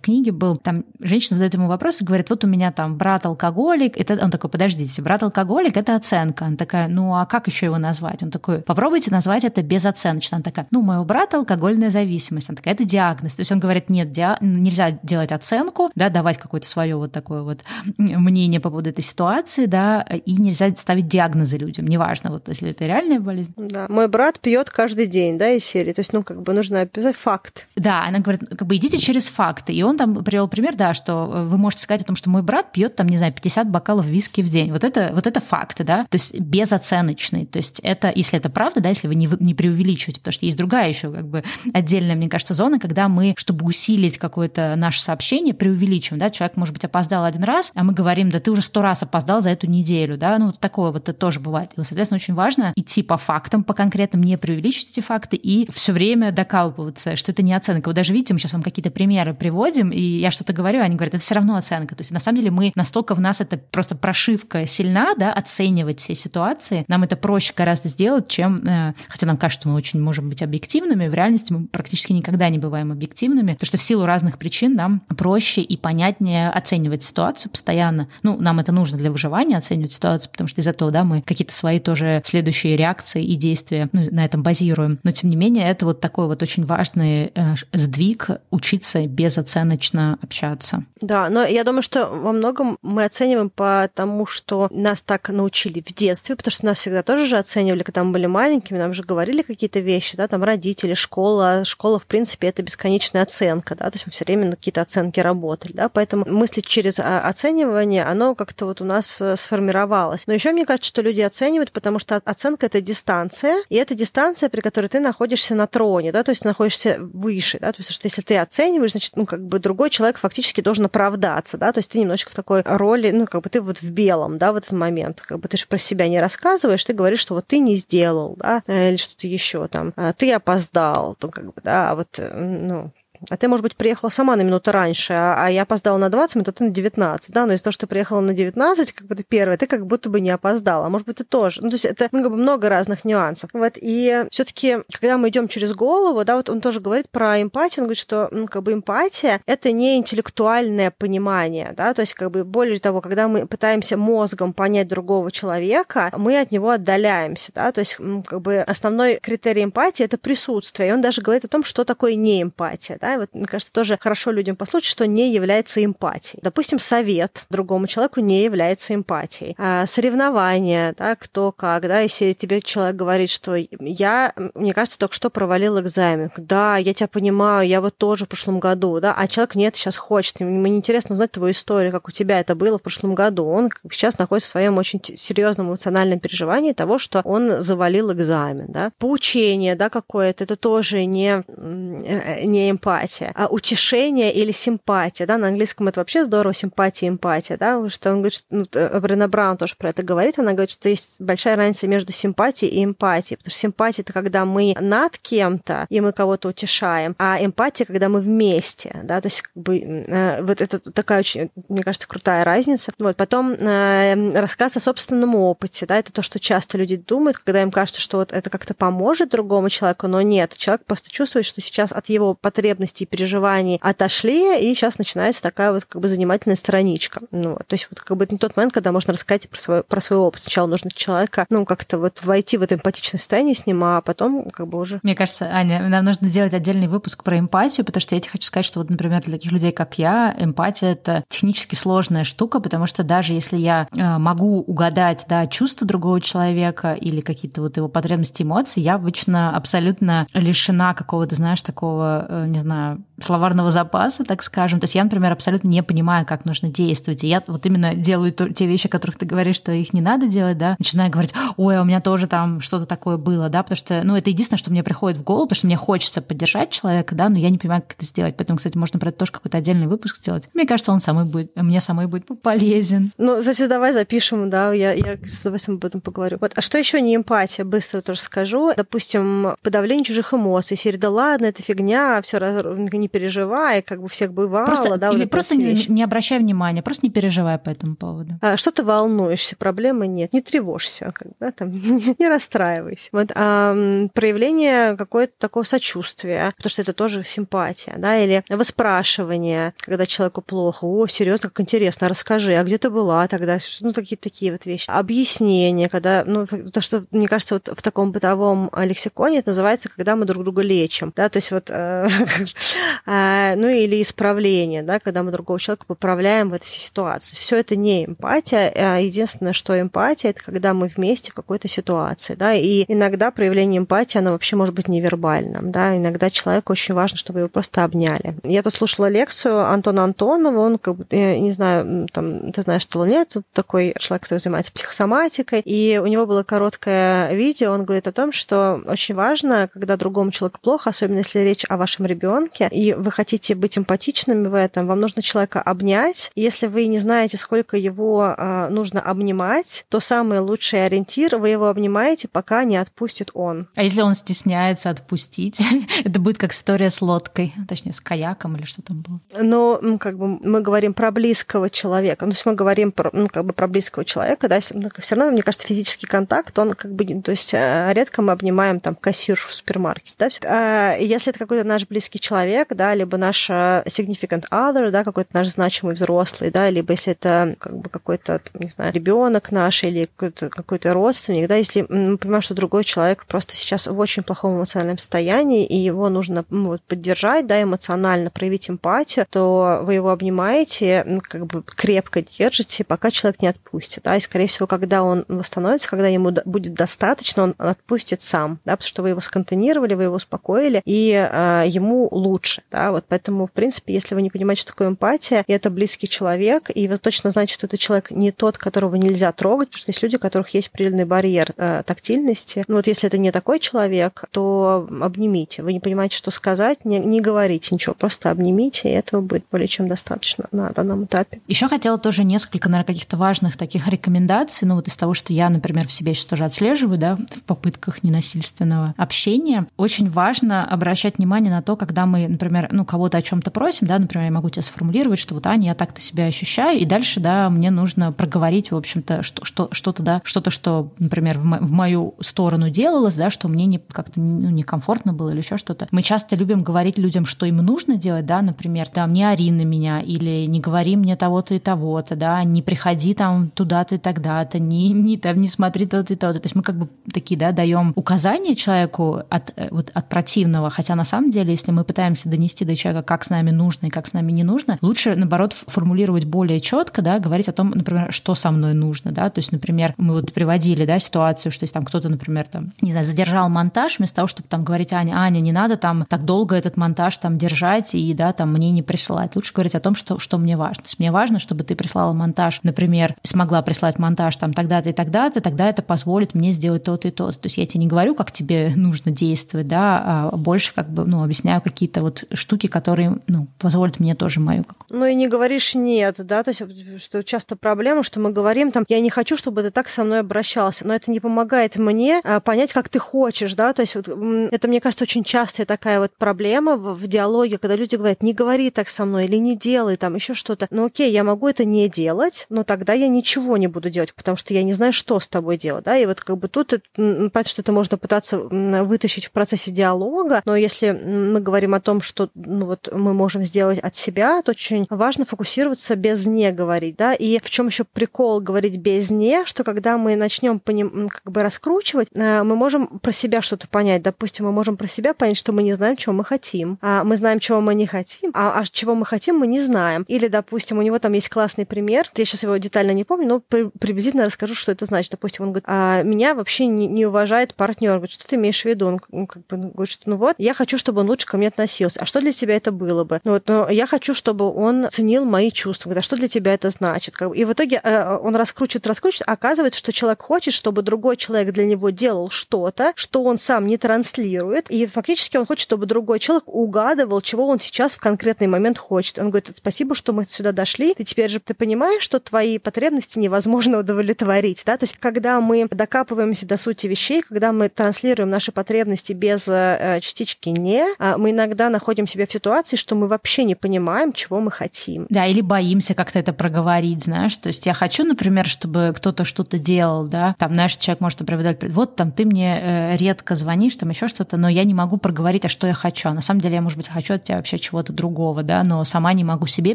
книге был. Там женщина задает ему вопрос и говорит, вот у меня там брат алкоголик. Это... Он такой, подождите, брат алкоголик — это оценка. Она такая, ну, а как еще его назвать? Он такой, попробуйте назвать это безоценочно. Она такая, ну, у моего брата алкогольная зависимость. Она такая, это диагноз. То есть он говорит, нет, диа... нельзя делать оценку, да, давать какое-то свое вот такое вот мнение по поводу этой ситуации, да, и нельзя ставить диагнозы людям, неважно, вот если это реальная болезнь. Да, мой брат пьет каждый день, да, из серии, то есть, ну, как бы нужно описать факт. Да, она говорит, как бы идите через факты. И он там привел пример, да, что вы можете сказать о том, что мой брат пьет там, не знаю, 50 бокалов виски в день. Вот это, вот это факты, да, то есть безоценочный. То есть это, если это правда, да, если вы не, не преувеличиваете, потому что есть другая еще как бы отдельная, мне кажется, зона, когда мы, чтобы усилить какое-то наше сообщение, преувеличиваем, да, человек, может быть, опоздал один раз, а мы говорим, да ты уже сто раз опоздал за эту неделю, да, ну вот такое вот это тоже бывает. И, соответственно, очень важно идти по фактам, по конкретным, не преувеличивать эти факты и все время докапываться, что это не оценка. Вы даже видите, мы сейчас вам какие-то примеры приводим, и я что-то говорю, они говорят, это все равно оценка. То есть на самом деле мы настолько в нас это просто прошивка сильна, да, оценивать все ситуации. Нам это проще гораздо сделать, чем, э, хотя нам кажется, что мы очень можем быть объективными, в реальности мы практически никогда не бываем объективными, потому что в силу разных причин нам проще и понятнее оценивать ситуацию постоянно. Ну, нам это нужно для выживания, оценивать ситуацию, потому что из-за того, да, мы какие-то свои тоже следующие реакции и действия ну, на этом базируем. Но, тем не менее, это вот такой вот очень важный э, сдвиг учиться безоценочно общаться. Да, но я думаю, что во многом мы оцениваем по тому, что нас так научили в детстве, потому что нас всегда тоже же оценивали, когда мы были маленькими, нам же говорили какие-то вещи, да, там родители, школа. Школа, в принципе, это бесконечная оценка, да, то есть мы все время на какие-то оценки работали, да, поэтому мыслить через а, оценивание, оно как-то вот у нас э, сформировалось. Но еще мне кажется, что люди оценивают, потому что оценка это дистанция, и это дистанция, при которой ты находишься на троне, да, то есть ты находишься выше, да, то есть что если ты оцениваешь, значит, ну, как бы другой человек фактически должен оправдаться, да, то есть ты немножечко в такой роли, ну, как бы ты вот в белом, да, в этот момент, как бы ты же про себя не рассказываешь, ты говоришь, что вот ты не сделал, да, или что-то еще там, а ты опоздал, там, как бы, да, а вот, э, ну, а ты, может быть, приехала сама на минуту раньше, а, а я опоздала на 20 минут, а ты на 19, да, но из-за того, что ты приехала на 19, как бы ты первая, ты как будто бы не опоздала, а может быть, ты тоже. Ну, то есть это ну, как бы много разных нюансов. Вот, и все таки когда мы идем через голову, да, вот он тоже говорит про эмпатию, он говорит, что, ну, как бы эмпатия — это не интеллектуальное понимание, да, то есть, как бы, более того, когда мы пытаемся мозгом понять другого человека, мы от него отдаляемся, да, то есть, как бы, основной критерий эмпатии — это присутствие, и он даже говорит о том, что такое неэмпатия, да, да, вот, мне кажется, тоже хорошо людям послушать, что не является эмпатией. Допустим, совет другому человеку не является эмпатией. А, соревнования, да, кто как, да, если тебе человек говорит, что я, мне кажется, только что провалил экзамен. Да, я тебя понимаю, я вот тоже в прошлом году, да, а человек нет, сейчас хочет. Мне интересно узнать твою историю, как у тебя это было в прошлом году. Он сейчас находится в своем очень серьезном эмоциональном переживании того, что он завалил экзамен, да. Поучение, да, какое-то, это тоже не, э, не эмпатия эмпатия, а утешение или симпатия, да, на английском это вообще здорово, симпатия, эмпатия, да, что он говорит, что, ну, э, Брена Браун тоже про это говорит, она говорит, что есть большая разница между симпатией и эмпатией, потому что симпатия — это когда мы над кем-то, и мы кого-то утешаем, а эмпатия — когда мы вместе, да, то есть как бы э, вот это такая очень, мне кажется, крутая разница. Вот, потом э, рассказ о собственном опыте, да, это то, что часто люди думают, когда им кажется, что вот это как-то поможет другому человеку, но нет, человек просто чувствует, что сейчас от его потребностей потребностей и переживаний отошли, и сейчас начинается такая вот как бы занимательная страничка. Ну. То есть вот как бы это не тот момент, когда можно рассказать про свой, про свой опыт. Сначала нужно человека, ну, как-то вот войти в это эмпатичное состояние с ним, а потом как бы уже... Мне кажется, Аня, нам нужно делать отдельный выпуск про эмпатию, потому что я тебе хочу сказать, что вот, например, для таких людей, как я, эмпатия — это технически сложная штука, потому что даже если я э, могу угадать, да, чувства другого человека или какие-то вот его потребности, эмоции, я обычно абсолютно лишена какого-то, знаешь, такого, э, не знаю, словарного запаса, так скажем. То есть я, например, абсолютно не понимаю, как нужно действовать. И я вот именно делаю те вещи, о которых ты говоришь, что их не надо делать, да, начинаю говорить, ой, а у меня тоже там что-то такое было, да, потому что, ну, это единственное, что мне приходит в голову, потому что мне хочется поддержать человека, да, но я не понимаю, как это сделать. Поэтому, кстати, можно про это тоже какой-то отдельный выпуск сделать. Мне кажется, он самый будет, мне самой будет полезен. Ну, кстати, давай запишем, да, я, я с удовольствием об этом поговорю. Вот, а что еще не эмпатия? Быстро тоже скажу. Допустим, подавление чужих эмоций. Серия, да ладно, это фигня, все не переживай, как бы всех бывало. Просто, да, или вот просто не, не обращай внимания, просто не переживай по этому поводу. А, что ты волнуешься, проблемы нет, не тревожься, да, там, не, не расстраивайся. Вот, а, проявление какое-то такого сочувствия, потому что это тоже симпатия, да, или выспрашивание, когда человеку плохо, о, серьезно, как интересно, расскажи, а где ты была тогда, ну, такие такие вот вещи. Объяснение, когда, ну, то, что, мне кажется, вот в таком бытовом лексиконе это называется, когда мы друг друга лечим, да, то есть вот э, А, ну или исправление, да, когда мы другого человека поправляем в этой ситуации. Все это не эмпатия. А единственное, что эмпатия, это когда мы вместе в какой-то ситуации, да, и иногда проявление эмпатии, оно вообще может быть невербальным, да, иногда человеку очень важно, чтобы его просто обняли. Я тут слушала лекцию Антона Антонова, он, как бы, я не знаю, там, ты знаешь, что нет, тут такой человек, который занимается психосоматикой, и у него было короткое видео, он говорит о том, что очень важно, когда другому человеку плохо, особенно если речь о вашем ребенке, и вы хотите быть эмпатичными в этом, вам нужно человека обнять. Если вы не знаете, сколько его э, нужно обнимать, то самый лучший ориентир вы его обнимаете, пока не отпустит он. А если он стесняется отпустить, это будет как история с лодкой, точнее с каяком или что там было. Но как бы мы говорим про близкого человека, ну, то есть мы говорим про, ну, как бы про близкого человека, да, ну, все равно, мне кажется, физический контакт, он как бы, то есть э, редко мы обнимаем там кассиршу в супермаркете, да, а если это какой-то наш близкий человек, да, либо наш э, significant other, да, какой-то наш значимый взрослый, да, либо если это как бы какой-то, не знаю, ребенок наш или какой-то, какой-то родственник, да, если мы понимаем, что другой человек просто сейчас в очень плохом эмоциональном состоянии, и его нужно ну, вот, поддержать, да, эмоционально проявить эмпатию, то вы его обнимаете, ну, как бы крепко держите, пока человек не отпустит, да, и, скорее всего, когда он восстановится, когда ему будет достаточно, он отпустит сам, да, потому что вы его сконтейнировали, вы его успокоили, и э, ему лучше, да, вот поэтому, в принципе, если вы не понимаете, что такое эмпатия, и это близкий человек, и вы точно знаете, что это человек не тот, которого нельзя трогать, потому что есть люди, у которых есть определенный барьер э, тактильности. Ну вот если это не такой человек, то обнимите. Вы не понимаете, что сказать, не, не говорите ничего, просто обнимите, и этого будет более чем достаточно на данном этапе. Еще хотела тоже несколько, наверное, каких-то важных таких рекомендаций, ну вот из того, что я, например, в себе сейчас тоже отслеживаю, да, в попытках ненасильственного общения. Очень важно обращать внимание на то, когда мы, например, ну, кого-то о чем-то просим, да, например, я могу тебе сформулировать, что вот, Аня, я так-то себя ощущаю, и дальше, да, мне нужно проговорить, в общем-то, что, что, что-то, да, что-то, что, например, в, мо- в мою сторону делалось, да, что мне не, как-то ну, некомфортно было или еще что-то. Мы часто любим говорить людям, что им нужно делать, да, например, там, не ори на меня, или не говори мне того-то и того-то, да, не приходи там туда-то и тогда-то, не, не, там, не смотри то-то и то-то. То есть мы как бы такие, да, даем указания человеку от, э, вот, от противного, хотя на самом деле, если мы пытаемся донести до человека, как с нами нужно и как с нами не нужно, лучше, наоборот, формулировать более четко, да, говорить о том, например, что со мной нужно, да, то есть, например, мы вот приводили, да, ситуацию, что если там кто-то, например, там, не знаю, задержал монтаж, вместо того, чтобы там говорить, Аня, Аня, не надо там так долго этот монтаж там держать и, да, там мне не присылать. Лучше говорить о том, что, что мне важно. То есть мне важно, чтобы ты прислала монтаж, например, смогла прислать монтаж там тогда-то и тогда-то, тогда это позволит мне сделать то-то и то-то. То есть я тебе не говорю, как тебе нужно действовать, да, а больше как бы, ну, объясняю какие-то вот штуки, которые, ну, позволят мне тоже мою. Ну и не говоришь нет, да, то есть что часто проблема, что мы говорим там, я не хочу, чтобы ты так со мной обращался, но это не помогает мне а, понять, как ты хочешь, да, то есть вот, это, мне кажется, очень частая такая вот проблема в, диалоге, когда люди говорят, не говори так со мной или не делай там еще что-то. Ну окей, я могу это не делать, но тогда я ничего не буду делать, потому что я не знаю, что с тобой делать, да, и вот как бы тут, понятно, что это можно пытаться вытащить в процессе диалога, но если мы говорим о том, что ну, вот мы можем сделать от себя, то очень важно фокусироваться без «не» говорить, да, и в чем еще прикол говорить без «не», что когда мы начнем поним, как бы раскручивать, э, мы можем про себя что-то понять, допустим, мы можем про себя понять, что мы не знаем, чего мы хотим, а мы знаем, чего мы не хотим, а, а чего мы хотим, мы не знаем. Или, допустим, у него там есть классный пример, я сейчас его детально не помню, но при, приблизительно расскажу, что это значит. Допустим, он говорит, а меня вообще не, не уважает партнер. Говорит, что ты имеешь в виду? Он как бы говорит, что ну вот, я хочу, чтобы он лучше ко мне относился. А что для тебя это было бы? Вот, но я хочу, чтобы он ценил мои чувства. Говорит, а что для тебя это значит? И в итоге э, он раскручивает, раскручивает, а оказывается, что человек хочет, чтобы другой человек для него делал что-то, что он сам не транслирует, и фактически он хочет, чтобы другой человек угадывал, чего он сейчас в конкретный момент хочет. Он говорит, спасибо, что мы сюда дошли, и теперь же ты понимаешь, что твои потребности невозможно удовлетворить, да, то есть когда мы докапываемся до сути вещей, когда мы транслируем наши потребности без э, частички «не», э, мы иногда находим себя в ситуации, что мы вообще не понимаем, чего мы хотим. Да, или боимся как-то это проговорить, знаешь, то есть я хочу, например, чтобы кто-то что-то делал, да, там, знаешь, человек может оправдать, вот там ты мне э, редко звонишь, там еще что-то, но я не могу проговорить, а что я хочу. А на самом деле я, может быть, хочу от тебя вообще чего-то другого, да, но сама не могу себе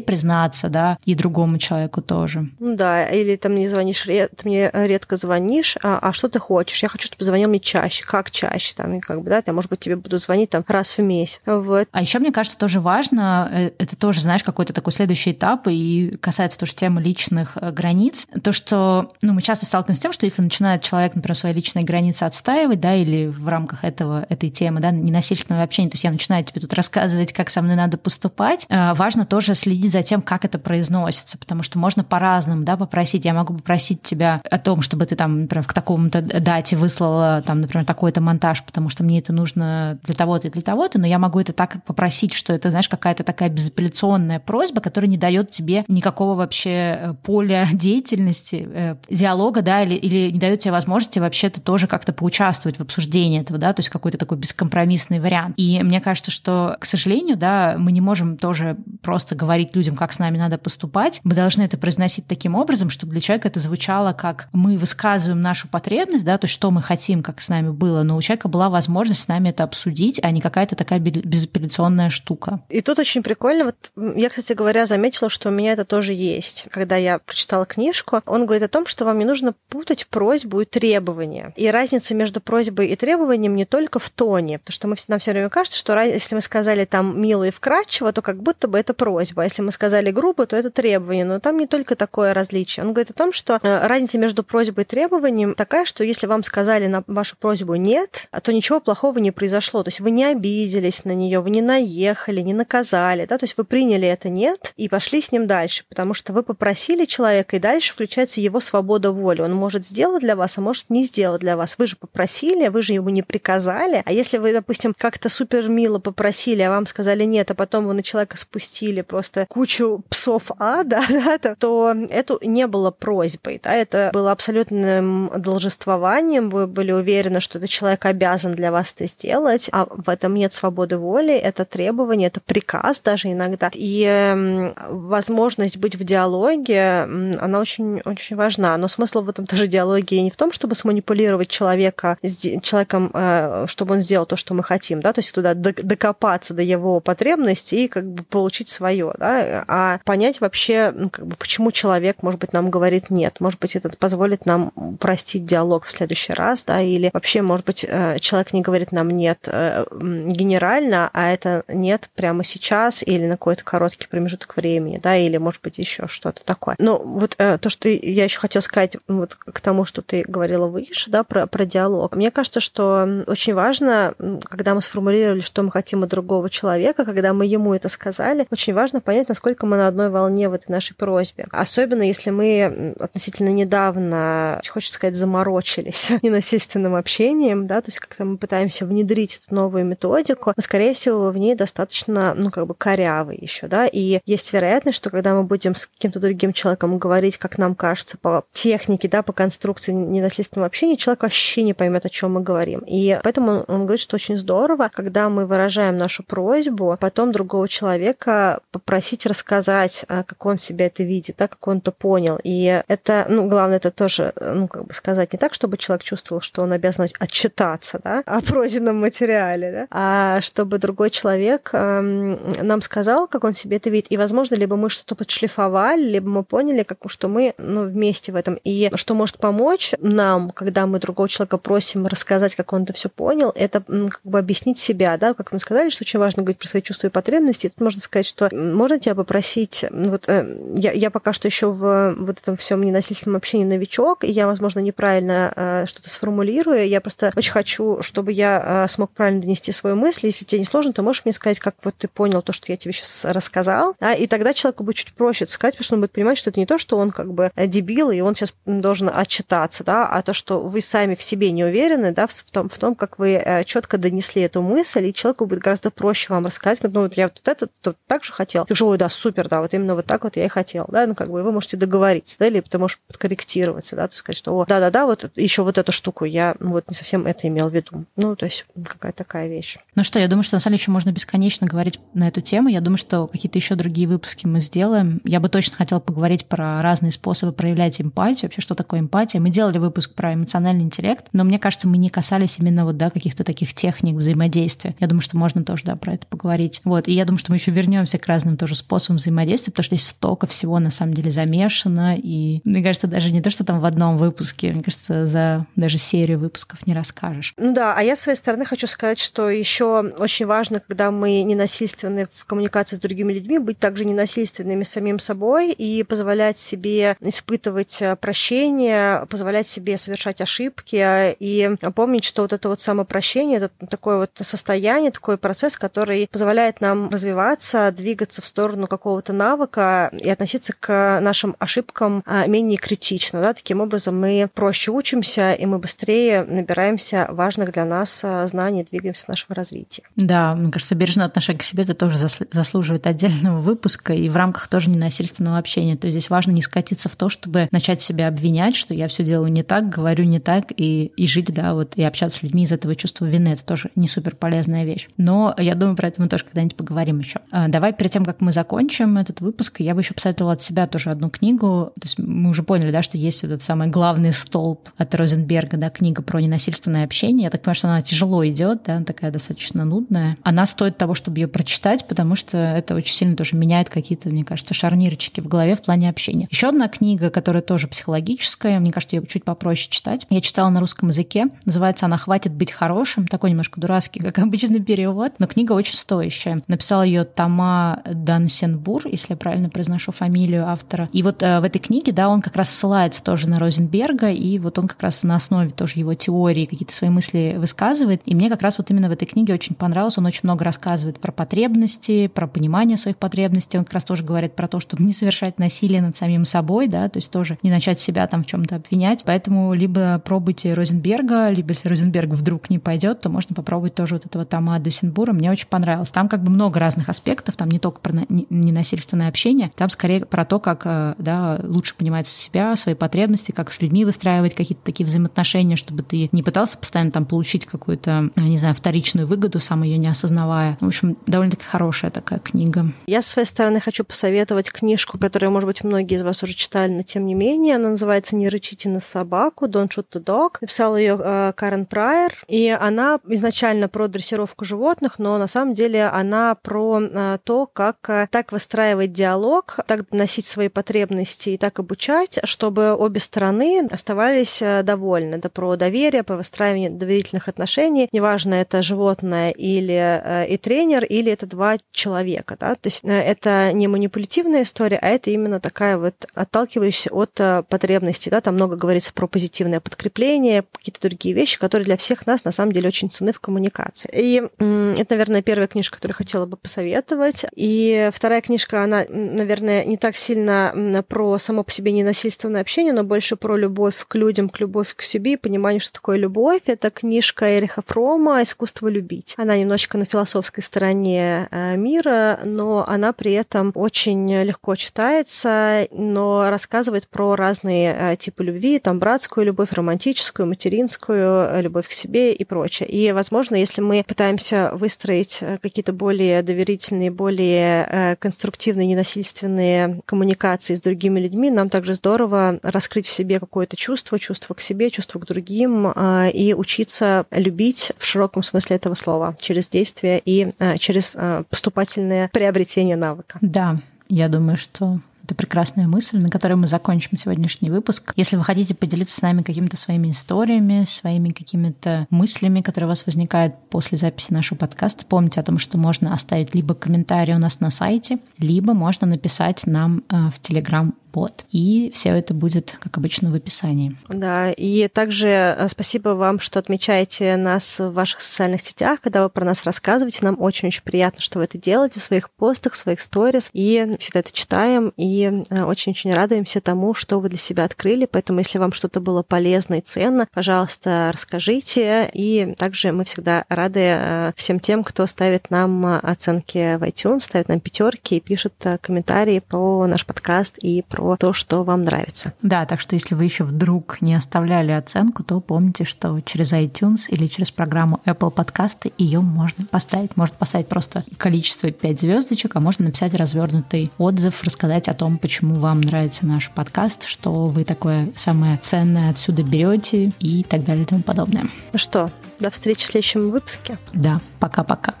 признаться, да, и другому человеку тоже. Ну да, или там мне звонишь, ты мне редко звонишь, а, а что ты хочешь? Я хочу, чтобы звонил мне чаще. Как чаще? Там, и как бы, да, я, может быть, тебе буду звонить там раз в месяц. Вот. А еще мне кажется, тоже важно, э, это тоже, знаешь, какой-то такой следующий этап, и касается тоже темы личных э, границ, то, что ну, мы часто сталкиваемся с тем, что если начинает человек, например, свои личные границы отстаивать, да, или в рамках этого, этой темы, да, ненасильственного общения, то есть я начинаю тебе тут рассказывать, как со мной надо поступать, э, важно тоже следить за тем, как это произносится, потому что можно по-разному, да, попросить. Я могу попросить тебя о том, чтобы ты там, например, к такому-то дате выслала, там, например, такой-то монтаж, потому что мне это нужно для того-то и для того-то, но я могу это так попросить, что это, знаешь, какая-то такая безапелляционная просьба, которая не дает тебе никакого вообще э, поля деятельности, э, диалога, да, или, или не дает тебе возможности вообще-то тоже как-то поучаствовать в обсуждении этого, да, то есть какой-то такой бескомпромиссный вариант. И мне кажется, что, к сожалению, да, мы не можем тоже просто говорить людям, как с нами надо поступать. Мы должны это произносить таким образом, чтобы для человека это звучало как мы высказываем нашу потребность, да, то есть что мы хотим, как с нами было, но у человека была возможность с нами это обсудить, а не какая-то такая безапелляционная штука. И тут очень прикольно, вот я, кстати говоря, заметила, что у меня это тоже есть. Когда я прочитала книжку, он говорит о том, что вам не нужно путать просьбу и требование. И разница между просьбой и требованием не только в тоне, потому что мы, нам все время кажется, что если мы сказали там мило и вкрадчиво, то как будто бы это просьба, а если мы сказали грубо, то это требование. Но там не только такое различие. Он говорит о том, что э, разница между просьбой и требованием такая, что если вам сказали на вашу просьбу нет, то ничего плохого не произошло. То есть вы не обиделись на нее, вы не наехали, не наказали, да, то есть вы приняли это нет и пошли с ним дальше, потому что вы попросили человека, и дальше включается его свобода воли. Он может сделать для вас, а может не сделать для вас. Вы же попросили, вы же ему не приказали. А если вы, допустим, как-то супер мило попросили, а вам сказали нет, а потом вы на человека спустили просто кучу псов ада, да, то это не было просьбой, да, это было абсолютным должествованием, вы были уверены, что этот человек обязан для вас это сделать, а в этом нет свободы воли, это требование, это приказ даже иногда. И возможность быть в диалоге, она очень, очень важна. Но смысл в этом тоже диалоге не в том, чтобы сманипулировать человека, человеком, э, чтобы он сделал то, что мы хотим, да, то есть туда докопаться до его потребностей и как бы получить свое, да, а понять вообще, ну, как бы, почему человек, может быть, нам говорит нет, может быть, это позволит нам простить диалог в следующий раз, да, или вообще, может быть, э, человек не говорит нам нет э, генерально, а это нет прямо сейчас или на какой-то короткий промежуток времени, да, или, может быть, еще что-то такое. Но вот э, то, что я еще хотела сказать вот к тому, что ты говорила выше, да, про, про диалог. Мне кажется, что очень важно, когда мы сформулировали, что мы хотим от другого человека, когда мы ему это сказали, очень важно понять, насколько мы на одной волне в этой нашей просьбе. Особенно если мы относительно недавно, хочется сказать, заморочились ненасильственным общением, да, то есть как-то мы пытаемся внедрить эту новую методику, но, скорее всего, в ней достаточно, ну, как бы корявый еще, да, и есть вероятность, что когда мы будем с каким-то другим человеком говорить, как нам кажется, по технике, да, по конструкции ненасильственного общения, человек вообще не поймет, о чем мы говорим. И поэтому он говорит, что очень здорово, когда мы выражаем нашу просьбу, потом другого человека попросить рассказать, а, как он себя это видит, да, как он это понял. И это, ну, главное, это тоже, ну, как бы сказать не так, чтобы человек чувствовал, что он обязан отчитаться, да, о пройденном материале, да, а чтобы другой человек эм, нам сказал, как он себе это видит, и, возможно, либо мы что-то подшлифовали, либо мы поняли, как, что мы ну, вместе в этом. И что может помочь нам, когда мы другого человека просим рассказать, как он это все понял, это как бы объяснить себя, да, как мы сказали, что очень важно говорить про свои чувства и потребности. Тут можно сказать, что можно тебя попросить, ну, вот э, я, я пока что еще в вот этом всем ненасильственном общении новичок, и я, возможно, неправильно э, что-то сформулирую, я просто очень хочу, чтобы я э, смог правильно донести свою мысль. Если тебе не сложно, то можешь мне сказать, как вот ты понял то, что я тебе сейчас рассказал, да, и тогда человеку будет чуть проще сказать, потому что он будет понимать, что это не то, что он как бы дебил, и он сейчас должен отчитаться, да, а то, что вы сами в себе не уверены, да, в том, в том как вы э, четко донесли эту мысль, и человеку будет гораздо проще вам рассказать, ну, вот я вот это вот так же хотел. Ты же, ой, да, супер, да, вот именно вот так вот я и хотел, да, ну, как бы вы можете договориться, да, или ты можешь подкорректироваться, да, то сказать, что, о, да-да-да, вот еще вот эту штуку я ну, вот не совсем это имел в виду. Ну, то есть какая-то такая вещь. Ну что, я думаю, что самом деле еще можно бесконечно говорить на эту тему. Я думаю, что какие-то еще другие выпуски мы сделаем. Я бы точно хотела поговорить про разные способы проявлять эмпатию, вообще, что такое эмпатия. Мы делали выпуск про эмоциональный интеллект, но мне кажется, мы не касались именно вот, да, каких-то таких техник взаимодействия. Я думаю, что можно тоже, да, про это поговорить. Вот, и я думаю, что мы еще вернемся к разным тоже способам взаимодействия, потому что здесь столько всего на самом деле замешано, и мне кажется, даже не то, что там в одном выпуске, мне кажется, за даже серию выпусков не расскажешь. Ну да, а я с своей стороны хочу сказать, что еще очень важно, когда мы ненасильственны в коммуникации с другими людьми, быть также ненасильственными самим собой и позволять себе испытывать прощение, позволять себе совершать ошибки и помнить, что вот это вот самопрощение, это такое вот состояние, такой процесс, который позволяет нам развиваться, двигаться в сторону какого-то навыка и относиться к нашим ошибкам а, менее критично. Да? Таким образом мы проще учимся, и мы быстрее набираемся важных для нас а, знаний, двигаемся нашего развития. Да, мне кажется, бережное отношение к себе это тоже заслуживает отдельного выпуска и в рамках тоже ненасильственного общения. То есть здесь важно не скатиться в то, чтобы начать себя обвинять, что я все делаю не так, говорю не так, и, и жить, да, вот, и общаться с людьми из этого чувства вины. Это тоже не супер полезная вещь. Но я думаю, про это мы тоже когда-нибудь поговорим еще. А, давай перед тем, как мы закончим этот выпуск, я бы еще посоветовала от себя тоже одну книгу. То есть мы уже поняли, да, что есть этот самый главный столб от Розенберга, да, книга про ненасильственное общение. Я так понимаю, что она тяжело идет, да, такая достаточно нудная. Она стоит того, чтобы ее прочитать, потому что это очень сильно тоже меняет какие-то, мне кажется, шарнирочки в голове в плане общения. Еще одна книга, которая тоже психологическая, мне кажется, ее чуть попроще читать. Я читала на русском языке. Называется она «Хватит быть хорошим». Такой немножко дурацкий, как обычный перевод, но книга очень стоящая. Написала ее Тома Дансенбур, если я правильно произношу фамилию автора. И вот э, в этой книге, да, он как раз ссылается тоже на Розенберга, и вот он как раз на основе тоже его теории какие-то свои мысли высказывает. И мне как раз вот именно в этой книге очень понравилось. Он очень много рассказывает про потребности, про понимание своих потребностей. Он как раз тоже говорит про то, чтобы не совершать насилие над самим собой, да, то есть тоже не начать себя там в чем-то обвинять. Поэтому либо пробуйте Розенберга, либо если Розенберг вдруг не пойдет, то можно попробовать тоже вот этого Тома Десенбура. Мне очень понравилось. Там как бы много разных аспектов, там не только про ненасильственное общение, там скорее про то, как э, да, лучше понимать себя, свои потребности, как с людьми выстраивать какие-то такие взаимоотношения, чтобы ты не пытался постоянно там получить какую-то, не знаю, вторичную выгоду, сам ее не осознавая. В общем, довольно-таки хорошая такая книга. Я с своей стороны хочу посоветовать книжку, которую, может быть, многие из вас уже читали, но тем не менее, она называется «Не рычите на собаку», «Don't shoot the dog». Написала ее э, Карен Прайер, и она изначально про дрессировку животных, но на самом деле она про э, то, как э, так выстраивать диалог, так доносить свои потребности и так обучать, чтобы обе стороны оставались довольны. Это про доверие, про выстраивание доверительных отношений. Неважно, это животное или и тренер, или это два человека. Да? То есть это не манипулятивная история, а это именно такая вот отталкивающаяся от потребностей. Да? Там много говорится про позитивное подкрепление, какие-то другие вещи, которые для всех нас на самом деле очень ценны в коммуникации. И это, наверное, первая книжка, которую хотела бы посоветовать. И вторая книжка, она, наверное, не так сильно про само по себе ненасильственное общение, но больше про любовь к людям, к любовь к себе и понимание, что такое любовь. Это книжка Эриха Фрома «Искусство любить». Она немножечко на философской стороне э, мира, но она при этом очень легко читается, но рассказывает про разные э, типы любви, там братскую любовь, романтическую, материнскую, э, любовь к себе и прочее. И, возможно, если мы пытаемся выстроить какие-то более доверительные, более конструктивные, ненасильственные коммуникации с другими людьми, нам также здорово раскрыть в себе какое-то чувство, чувство к себе, чувство к другим и учиться любить в широком смысле этого слова через действие и через поступательное приобретение навыка. Да, я думаю, что это прекрасная мысль, на которой мы закончим сегодняшний выпуск. Если вы хотите поделиться с нами какими-то своими историями, своими какими-то мыслями, которые у вас возникают после записи нашего подкаста, помните о том, что можно оставить либо комментарий у нас на сайте, либо можно написать нам э, в Телеграм под. И все это будет, как обычно, в описании. Да, и также э, спасибо вам, что отмечаете нас в ваших социальных сетях, когда вы про нас рассказываете. Нам очень-очень приятно, что вы это делаете в своих постах, в своих сторис. И всегда это читаем, и э, очень-очень радуемся тому, что вы для себя открыли. Поэтому, если вам что-то было полезно и ценно, пожалуйста, расскажите. И также мы всегда рады э, всем тем, кто ставит нам оценки в iTunes, ставит нам пятерки и пишет комментарии про наш подкаст и про про то, что вам нравится. Да, так что если вы еще вдруг не оставляли оценку, то помните, что через iTunes или через программу Apple подкасты ее можно поставить. Можно поставить просто количество 5 звездочек, а можно написать развернутый отзыв, рассказать о том, почему вам нравится наш подкаст, что вы такое самое ценное отсюда берете и так далее и тому подобное. Ну что, до встречи в следующем выпуске. Да, пока-пока.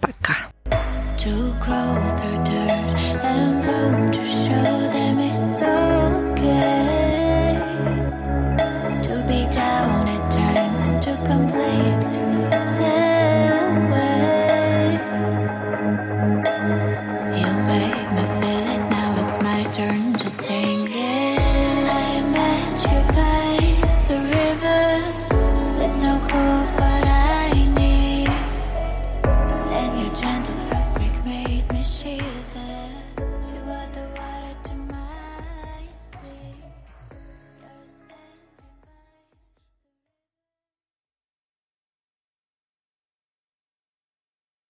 Пока. To grow through dirt and bloom so